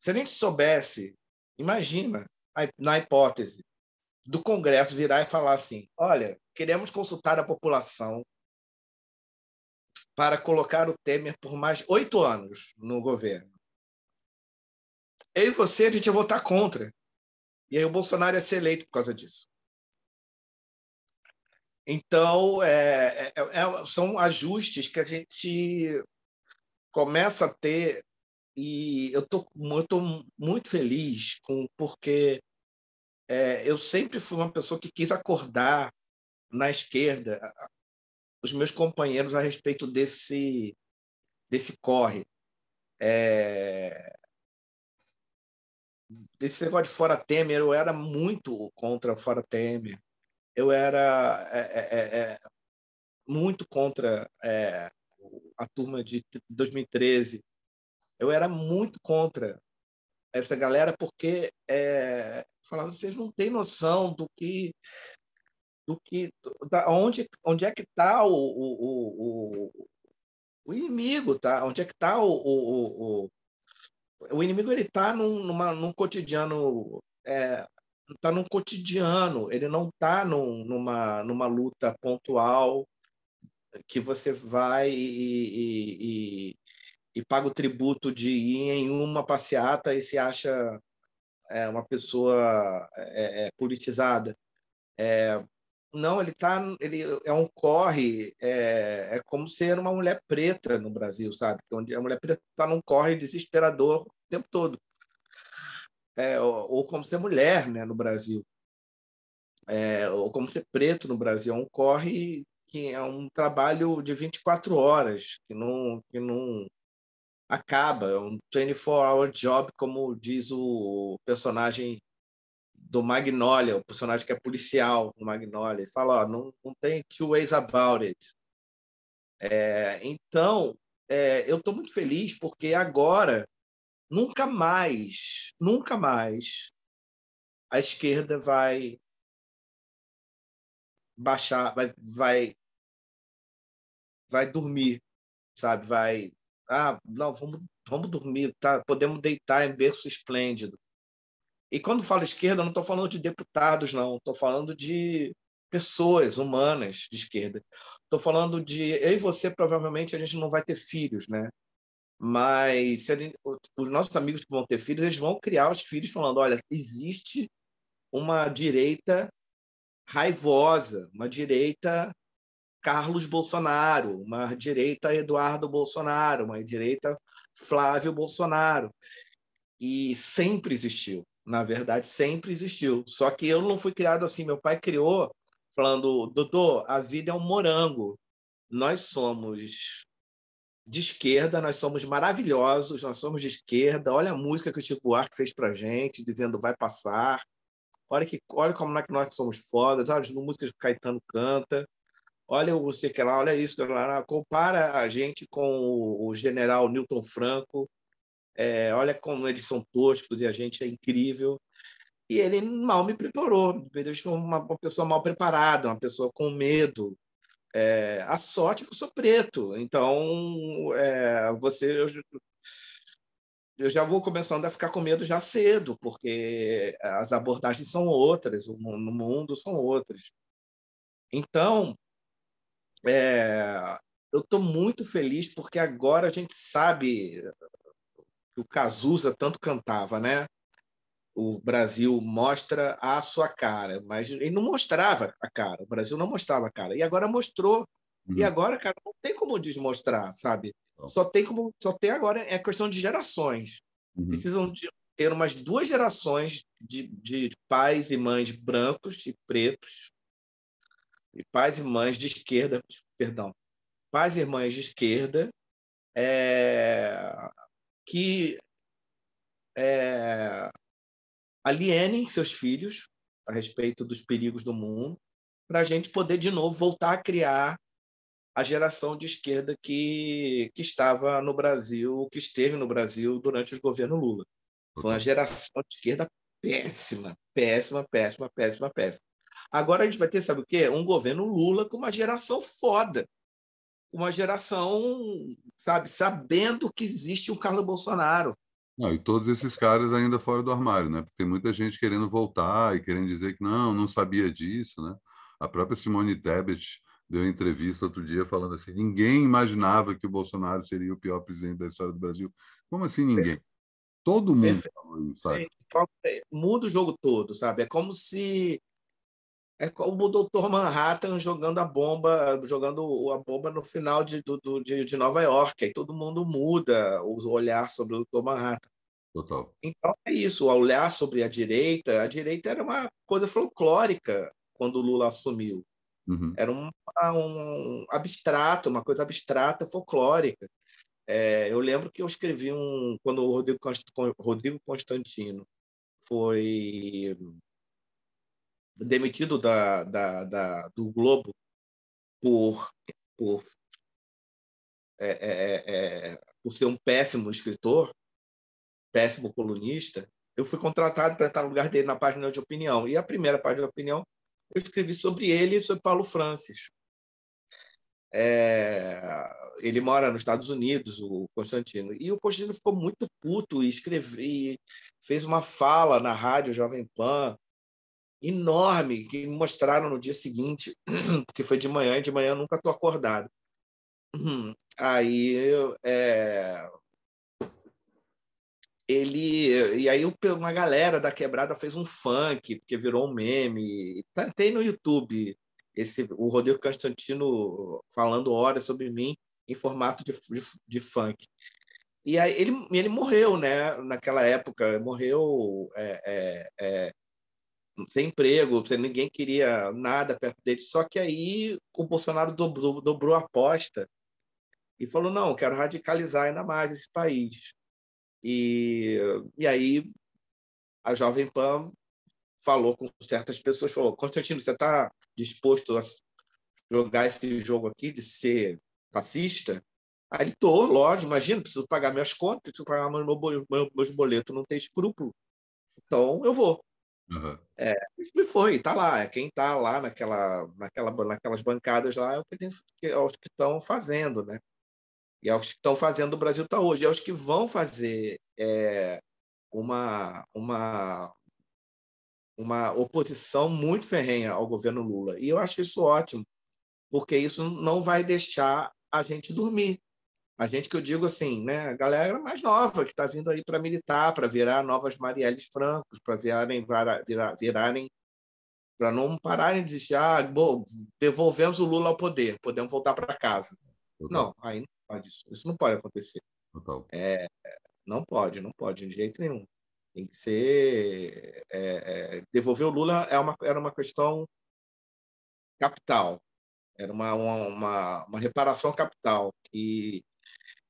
se a gente soubesse, imagina, na hipótese do Congresso virar e falar assim: olha, queremos consultar a população para colocar o Temer por mais oito anos no governo. Eu e você, a gente ia votar contra. E aí o Bolsonaro ia ser eleito por causa disso. Então, é, é, é, são ajustes que a gente começa a ter e eu tô, tô muito feliz com porque é, eu sempre fui uma pessoa que quis acordar na esquerda os meus companheiros a respeito desse desse corre é, desse negócio de fora Temer eu era muito contra fora Temer eu era é, é, é, é muito contra é, a turma de 2013. Eu era muito contra essa galera porque é, falava vocês não têm noção do que do que da onde onde é que está o, o, o, o, inimigo tá onde é que está o, o, o, o inimigo ele está num, numa, num cotidiano é, está num cotidiano, ele não está num, numa, numa luta pontual que você vai e, e, e, paga o tributo de ir em uma passeata e se acha é, uma pessoa é, é, politizada. Não, ele tá, ele é um corre, é, é como ser uma mulher preta no Brasil, sabe? Onde a mulher preta está num corre desesperador o tempo todo é, ou, ou, como ser mulher né, no Brasil, é, ou como ser preto no Brasil. É um corre que é um trabalho de 24 horas, que não, que não acaba, é um 24-hour job, como diz o personagem do Magnolia, o personagem que é policial no Magnolia. Ele fala, ó, não, não tem two ways about it. É, então, é, eu estou muito feliz porque agora Nunca mais, nunca mais a esquerda vai baixar, vai, vai, vai dormir, sabe? Vai, ah, não, vamos, vamos dormir, tá? Podemos deitar em berço esplêndido. E quando falo esquerda, não estou falando de deputados, não. Estou falando de pessoas humanas de esquerda. Estou falando de eu e você provavelmente a gente não vai ter filhos, né? Mas os nossos amigos que vão ter filhos, eles vão criar os filhos falando: olha, existe uma direita raivosa, uma direita Carlos Bolsonaro, uma direita Eduardo Bolsonaro, uma direita Flávio Bolsonaro. E sempre existiu, na verdade, sempre existiu. Só que eu não fui criado assim. Meu pai criou falando: doutor, a vida é um morango. Nós somos de esquerda, nós somos maravilhosos, nós somos de esquerda. Olha a música que o Chico Buarque fez para gente, dizendo vai passar. Olha, que, olha como é que nós somos fodas, olha as músicas que o Caetano canta. Olha o que lá, olha isso, compara a gente com o general Newton Franco. É, olha como eles são toscos e a gente é incrível. E ele mal me preparou, me deixou uma, uma pessoa mal preparada, uma pessoa com medo, é, a sorte é que eu sou preto, então é, você eu, eu, já vou começando a ficar com medo já cedo, porque as abordagens são outras, no mundo são outras. Então, é, eu estou muito feliz porque agora a gente sabe que o Cazuza tanto cantava, né? o Brasil mostra a sua cara, mas ele não mostrava a cara. O Brasil não mostrava a cara. E agora mostrou. Uhum. E agora, cara, não tem como desmostrar, sabe? Só tem como, só tem agora é questão de gerações. Uhum. Precisam de ter umas duas gerações de, de pais e mães brancos e pretos e pais e mães de esquerda, perdão, pais e mães de esquerda é, que é, alienem seus filhos a respeito dos perigos do mundo, para a gente poder, de novo, voltar a criar a geração de esquerda que, que estava no Brasil, que esteve no Brasil durante o governo Lula. Foi uma geração de esquerda péssima, péssima, péssima, péssima, péssima. Agora a gente vai ter, sabe o quê? Um governo Lula com uma geração foda. Uma geração, sabe, sabendo que existe o Carlos Bolsonaro. Não, e todos esses caras ainda fora do armário, né? Porque tem muita gente querendo voltar e querendo dizer que não, não sabia disso, né? A própria Simone Tebet deu entrevista outro dia falando assim: ninguém imaginava que o Bolsonaro seria o pior presidente da história do Brasil. Como assim ninguém? Todo mundo falou isso, sabe? É, muda o jogo todo, sabe? É como se é como o Doutor Manhattan jogando a bomba, jogando a bomba no final de, do, de, de Nova York. Aí todo mundo muda o olhar sobre o Doutor Manhattan. Total. Então é isso, o olhar sobre a direita. A direita era uma coisa folclórica quando o Lula assumiu. Uhum. Era um, um abstrato, uma coisa abstrata, folclórica. É, eu lembro que eu escrevi um quando o Rodrigo, Rodrigo Constantino foi demitido da, da, da do Globo por, por, é, é, é, é por ser um péssimo escritor, péssimo colunista, eu fui contratado para estar no lugar dele na página de opinião. E a primeira página de opinião eu escrevi sobre ele e sobre Paulo Francis. É, ele mora nos Estados Unidos, o Constantino. E o Constantino ficou muito puto e escreveu, fez uma fala na rádio Jovem Pan enorme que me mostraram no dia seguinte, [CLEARS THROAT] porque foi de manhã e de manhã eu nunca estou acordado. [CLEARS THROAT] Aí é, ele e aí uma galera da quebrada fez um funk porque virou um meme tá, tem no YouTube esse o Rodrigo Constantino falando horas sobre mim em formato de, de, de funk e aí ele ele morreu né naquela época morreu é, é, é, sem emprego ninguém queria nada perto dele só que aí o Bolsonaro dobrou, dobrou a aposta e falou não quero radicalizar ainda mais esse país e, e aí a Jovem Pan falou com certas pessoas, falou, Constantino, você está disposto a jogar esse jogo aqui de ser fascista? Aí ele, tô, lógico, imagina, preciso pagar minhas contas, preciso pagar meu, meu, meus boletos, não tem escrúpulo. Então, eu vou. Uhum. É, e foi, está lá. É quem está lá naquela, naquela, naquelas bancadas lá é, o que tem, é os que estão fazendo, né? E é os que estão fazendo o Brasil está hoje, é os que vão fazer é, uma, uma, uma oposição muito ferrenha ao governo Lula. E eu acho isso ótimo, porque isso não vai deixar a gente dormir. A gente que eu digo assim, né, a galera mais nova que está vindo aí para militar, para virar novas Marielles Francos, para virarem, virar, virarem para não pararem de dizer, ah, bom, devolvemos o Lula ao poder, podemos voltar para casa. Não, aí não pode isso. Isso não pode acontecer. É, não pode, não pode de jeito nenhum. Tem que ser. É, é, devolver o Lula é uma, era uma questão capital. Era uma, uma, uma, reparação capital. que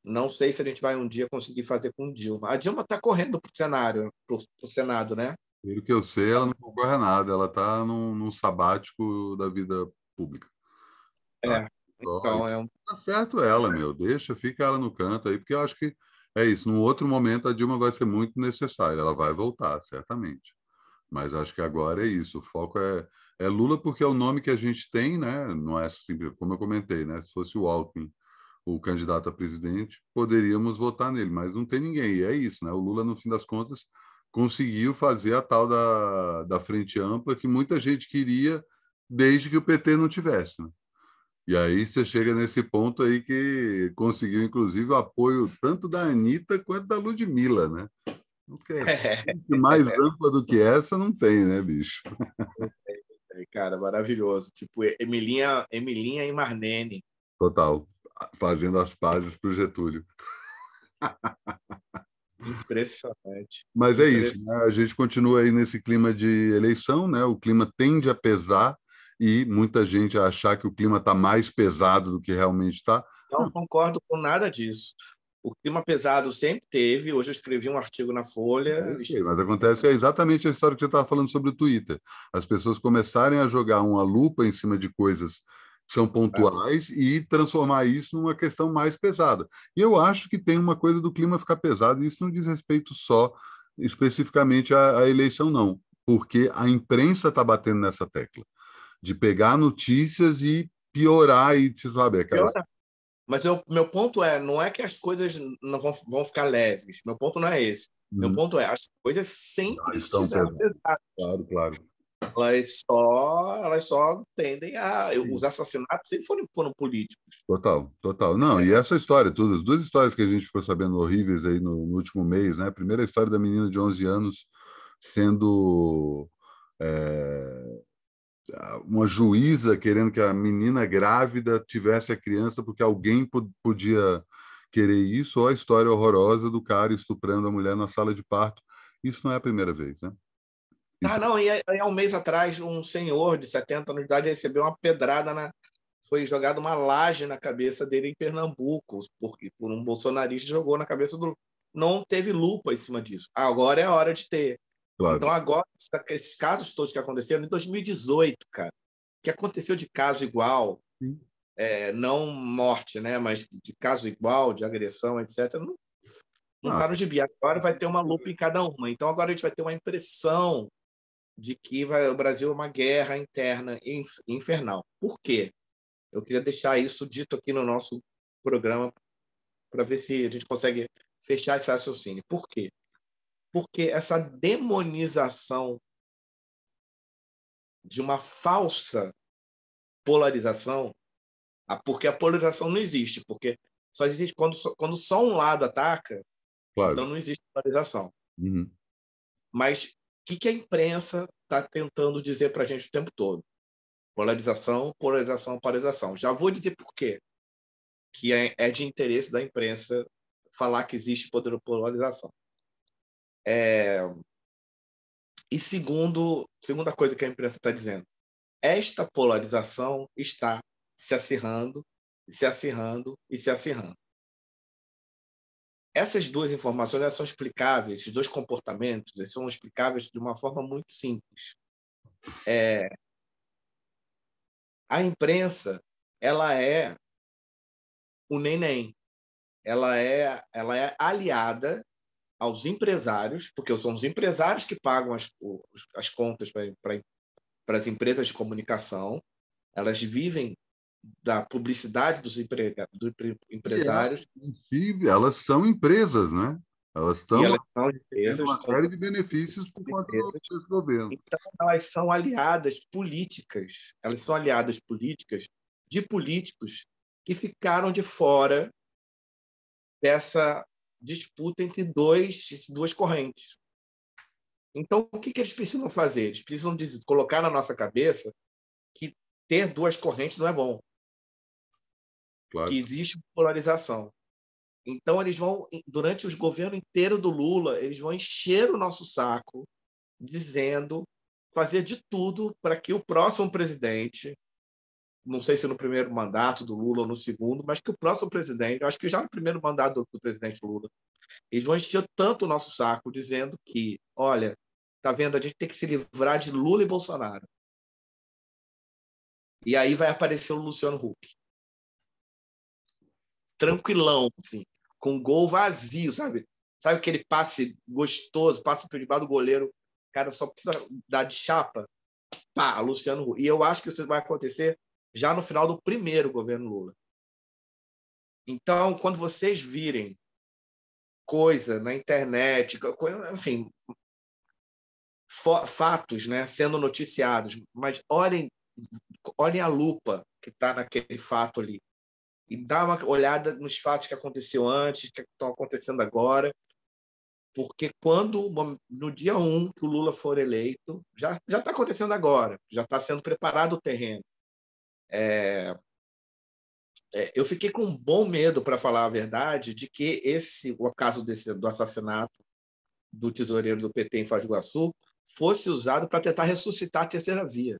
não sei se a gente vai um dia conseguir fazer com Dilma. A Dilma está correndo para o cenário, para o Senado, né? Pelo que eu sei, ela não concorre a nada. Ela está num, num sabático da vida pública. Tá? É. Então, é um... Tá certo ela, meu. Deixa, fica ela no canto aí, porque eu acho que é isso. Num outro momento, a Dilma vai ser muito necessária. Ela vai voltar, certamente. Mas acho que agora é isso. O foco é, é Lula, porque é o nome que a gente tem, né? Não é simples, como eu comentei, né? Se fosse o Alckmin, o candidato a presidente, poderíamos votar nele, mas não tem ninguém. E é isso, né? O Lula, no fim das contas, conseguiu fazer a tal da, da frente ampla que muita gente queria desde que o PT não tivesse. Né? E aí você chega nesse ponto aí que conseguiu, inclusive, o apoio tanto da Anitta quanto da Ludmilla, né? Porque é. mais ampla do que essa não tem, né, bicho? Cara, maravilhoso. Tipo, Emilinha, Emilinha e Marlene. Total. Fazendo as pazes para o Getúlio. Impressionante. Mas é isso, né? a gente continua aí nesse clima de eleição, né? O clima tende a pesar e muita gente achar que o clima está mais pesado do que realmente está. Não concordo com nada disso. O clima pesado sempre teve. Hoje eu escrevi um artigo na Folha. É sei, mas acontece é exatamente a história que você estava falando sobre o Twitter. As pessoas começarem a jogar uma lupa em cima de coisas são pontuais é. e transformar isso numa questão mais pesada. E eu acho que tem uma coisa do clima ficar pesado, e isso não diz respeito só especificamente à, à eleição, não, porque a imprensa está batendo nessa tecla de pegar notícias e piorar e sabe aquela mas eu, meu ponto é, não é que as coisas não vão, vão ficar leves. Meu ponto não é esse. Meu ponto é, as coisas sempre ah, estão pesadas. Claro, claro. Elas só, elas só tendem a. Sim. Os assassinatos sempre foram, foram políticos. Total, total. Não, é. e essa história, todas as duas histórias que a gente ficou sabendo horríveis aí no, no último mês, né? A primeira história da menina de 11 anos sendo é, uma juíza querendo que a menina grávida tivesse a criança porque alguém podia querer isso, ou a história horrorosa do cara estuprando a mulher na sala de parto. Isso não é a primeira vez, né? Ah, não, e há um mês atrás, um senhor de 70 anos de idade recebeu uma pedrada na. Foi jogada uma laje na cabeça dele em Pernambuco, porque por um bolsonarista jogou na cabeça do. Não teve lupa em cima disso. Agora é a hora de ter. Claro. Então, agora, esses casos todos que aconteceram, em 2018, cara, que aconteceu de caso igual, é, não morte, né, mas de caso igual, de agressão, etc., não não está ah. no gibi. Agora vai ter uma lupa em cada uma. Então agora a gente vai ter uma impressão de que vai, o Brasil é uma guerra interna infernal. Por quê? Eu queria deixar isso dito aqui no nosso programa para ver se a gente consegue fechar esse raciocínio. Por quê? porque essa demonização de uma falsa polarização, porque a polarização não existe, porque só existe quando, quando só um lado ataca, claro. então não existe polarização. Uhum. Mas que, que a imprensa está tentando dizer para a gente o tempo todo? Polarização, polarização, polarização. Já vou dizer por quê. Que é, é de interesse da imprensa falar que existe polarização. É... E segundo, segunda coisa que a imprensa está dizendo, esta polarização está se acirrando, se acirrando e se acirrando. Essas duas informações são explicáveis, esses dois comportamentos eles são explicáveis de uma forma muito simples. É... A imprensa ela é o neném, ela é, ela é aliada aos empresários, porque são os empresários que pagam as, as contas para as empresas de comunicação, elas vivem da publicidade dos, emprega, dos empresários. Inclusive, elas são empresas, né? Elas estão elas são empresas, uma série de benefícios por conta do governo. Então, elas são aliadas políticas, elas são aliadas políticas de políticos que ficaram de fora dessa disputa entre dois, duas correntes. Então, o que, que eles precisam fazer? Eles precisam colocar na nossa cabeça que ter duas correntes não é bom. Claro. Que existe polarização. Então, eles vão, durante o governo inteiro do Lula, eles vão encher o nosso saco, dizendo, fazer de tudo para que o próximo presidente não sei se no primeiro mandato do Lula ou no segundo, mas que o próximo presidente, acho que já no primeiro mandato do, do presidente Lula, eles vão encher tanto o nosso saco dizendo que, olha, tá vendo, a gente tem que se livrar de Lula e Bolsonaro. E aí vai aparecer o Luciano Huck. Tranquilão, assim, com gol vazio, sabe? Sabe aquele passe gostoso, passe por debaixo do goleiro, o cara só precisa dar de chapa? Pá, Luciano Huck. E eu acho que isso vai acontecer já no final do primeiro governo Lula. Então, quando vocês virem coisa na internet, enfim, fatos né, sendo noticiados, mas olhem, olhem a lupa que está naquele fato ali e dá uma olhada nos fatos que aconteceu antes, que estão acontecendo agora, porque quando no dia 1 um, que o Lula for eleito, já já está acontecendo agora, já está sendo preparado o terreno. É, é, eu fiquei com um bom medo, para falar a verdade, de que esse o caso desse, do assassinato do tesoureiro do PT em Foz do Iguaçu fosse usado para tentar ressuscitar a terceira via.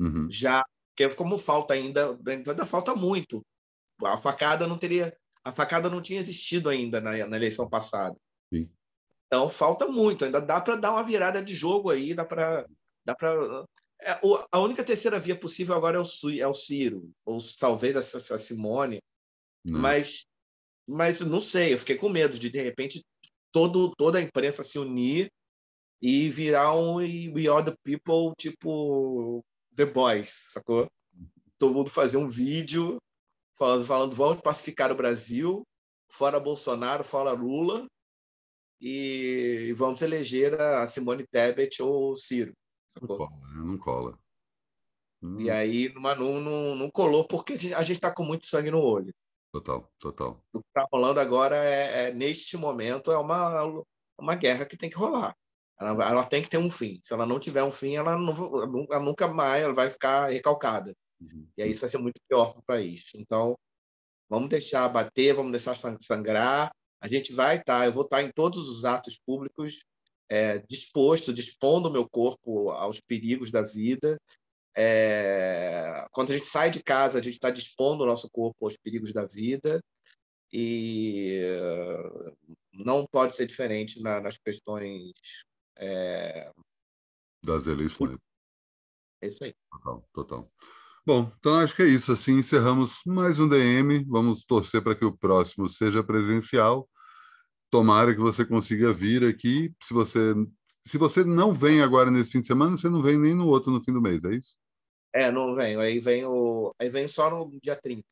Uhum. Já, que como falta ainda, ainda falta muito. A facada não teria A facada não tinha existido ainda na, na eleição passada. Sim. Então falta muito, ainda dá para dar uma virada de jogo aí, dá para dá para é, a única terceira via possível agora é o, é o Ciro, ou talvez a, a Simone, não. mas mas não sei, eu fiquei com medo de de repente todo toda a imprensa se unir e virar um We Are the People tipo The Boys, sacou? Todo mundo fazer um vídeo falando, falando vamos pacificar o Brasil, fora Bolsonaro, fora Lula, e vamos eleger a Simone Tebet ou o Ciro. Sacou? Não cola. Né? Não cola. Hum. E aí não, não, não colou porque a gente está com muito sangue no olho. Total, total. O que está rolando agora é, é, neste momento, é uma, uma guerra que tem que rolar. Ela, ela, tem que ter um fim. Se ela não tiver um fim, ela, não, ela nunca mais ela vai ficar recalcada. Uhum. E aí isso vai ser muito pior para o país. Então, vamos deixar bater, vamos deixar sangrar. A gente vai estar, tá, eu vou estar tá em todos os atos públicos é, disposto, dispondo o meu corpo aos perigos da vida. É, quando a gente sai de casa, a gente está dispondo o nosso corpo aos perigos da vida e não pode ser diferente na, nas questões é... das eleições. É isso aí. Total, total. Bom, então acho que é isso. Assim encerramos mais um DM. Vamos torcer para que o próximo seja presencial tomara que você consiga vir aqui. Se você se você não vem agora nesse fim de semana, você não vem nem no outro no fim do mês, é isso? É, não venho. Aí vem o aí vem só no dia 30.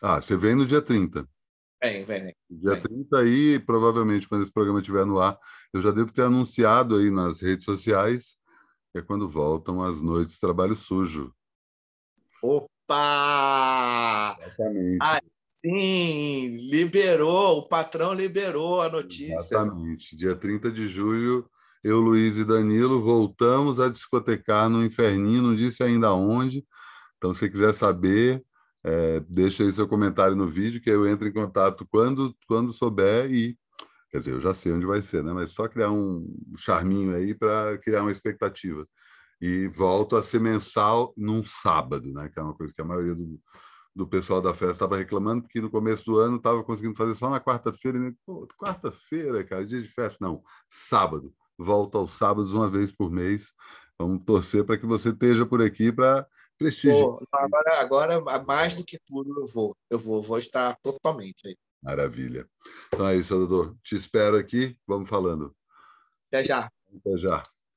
Ah, você vem no dia 30. Vem, vem. Dia vem. 30 aí, provavelmente quando esse programa estiver no ar, eu já devo ter anunciado aí nas redes sociais, que é quando voltam as noites de trabalho sujo. Opa! Exatamente. Sim, liberou, o patrão liberou a notícia. Exatamente. Dia 30 de julho, eu, Luiz e Danilo voltamos a discotecar no Inferninho, não disse ainda onde. Então, se quiser saber, é, deixa aí seu comentário no vídeo, que eu entro em contato quando, quando souber e. Quer dizer, eu já sei onde vai ser, né? Mas só criar um charminho aí para criar uma expectativa. E volto a ser mensal num sábado, né? Que é uma coisa que a maioria do, do pessoal da festa estava reclamando porque no começo do ano estava conseguindo fazer só na quarta-feira. Né? Quarta-feira, cara, dia de festa. Não, sábado. Volta aos sábados uma vez por mês. Vamos torcer para que você esteja por aqui para prestigiar. agora, agora, mais do que tudo, eu vou. Eu vou, vou estar totalmente aí. Maravilha. Então é isso, doutor. Te espero aqui. Vamos falando. Até já. Até já.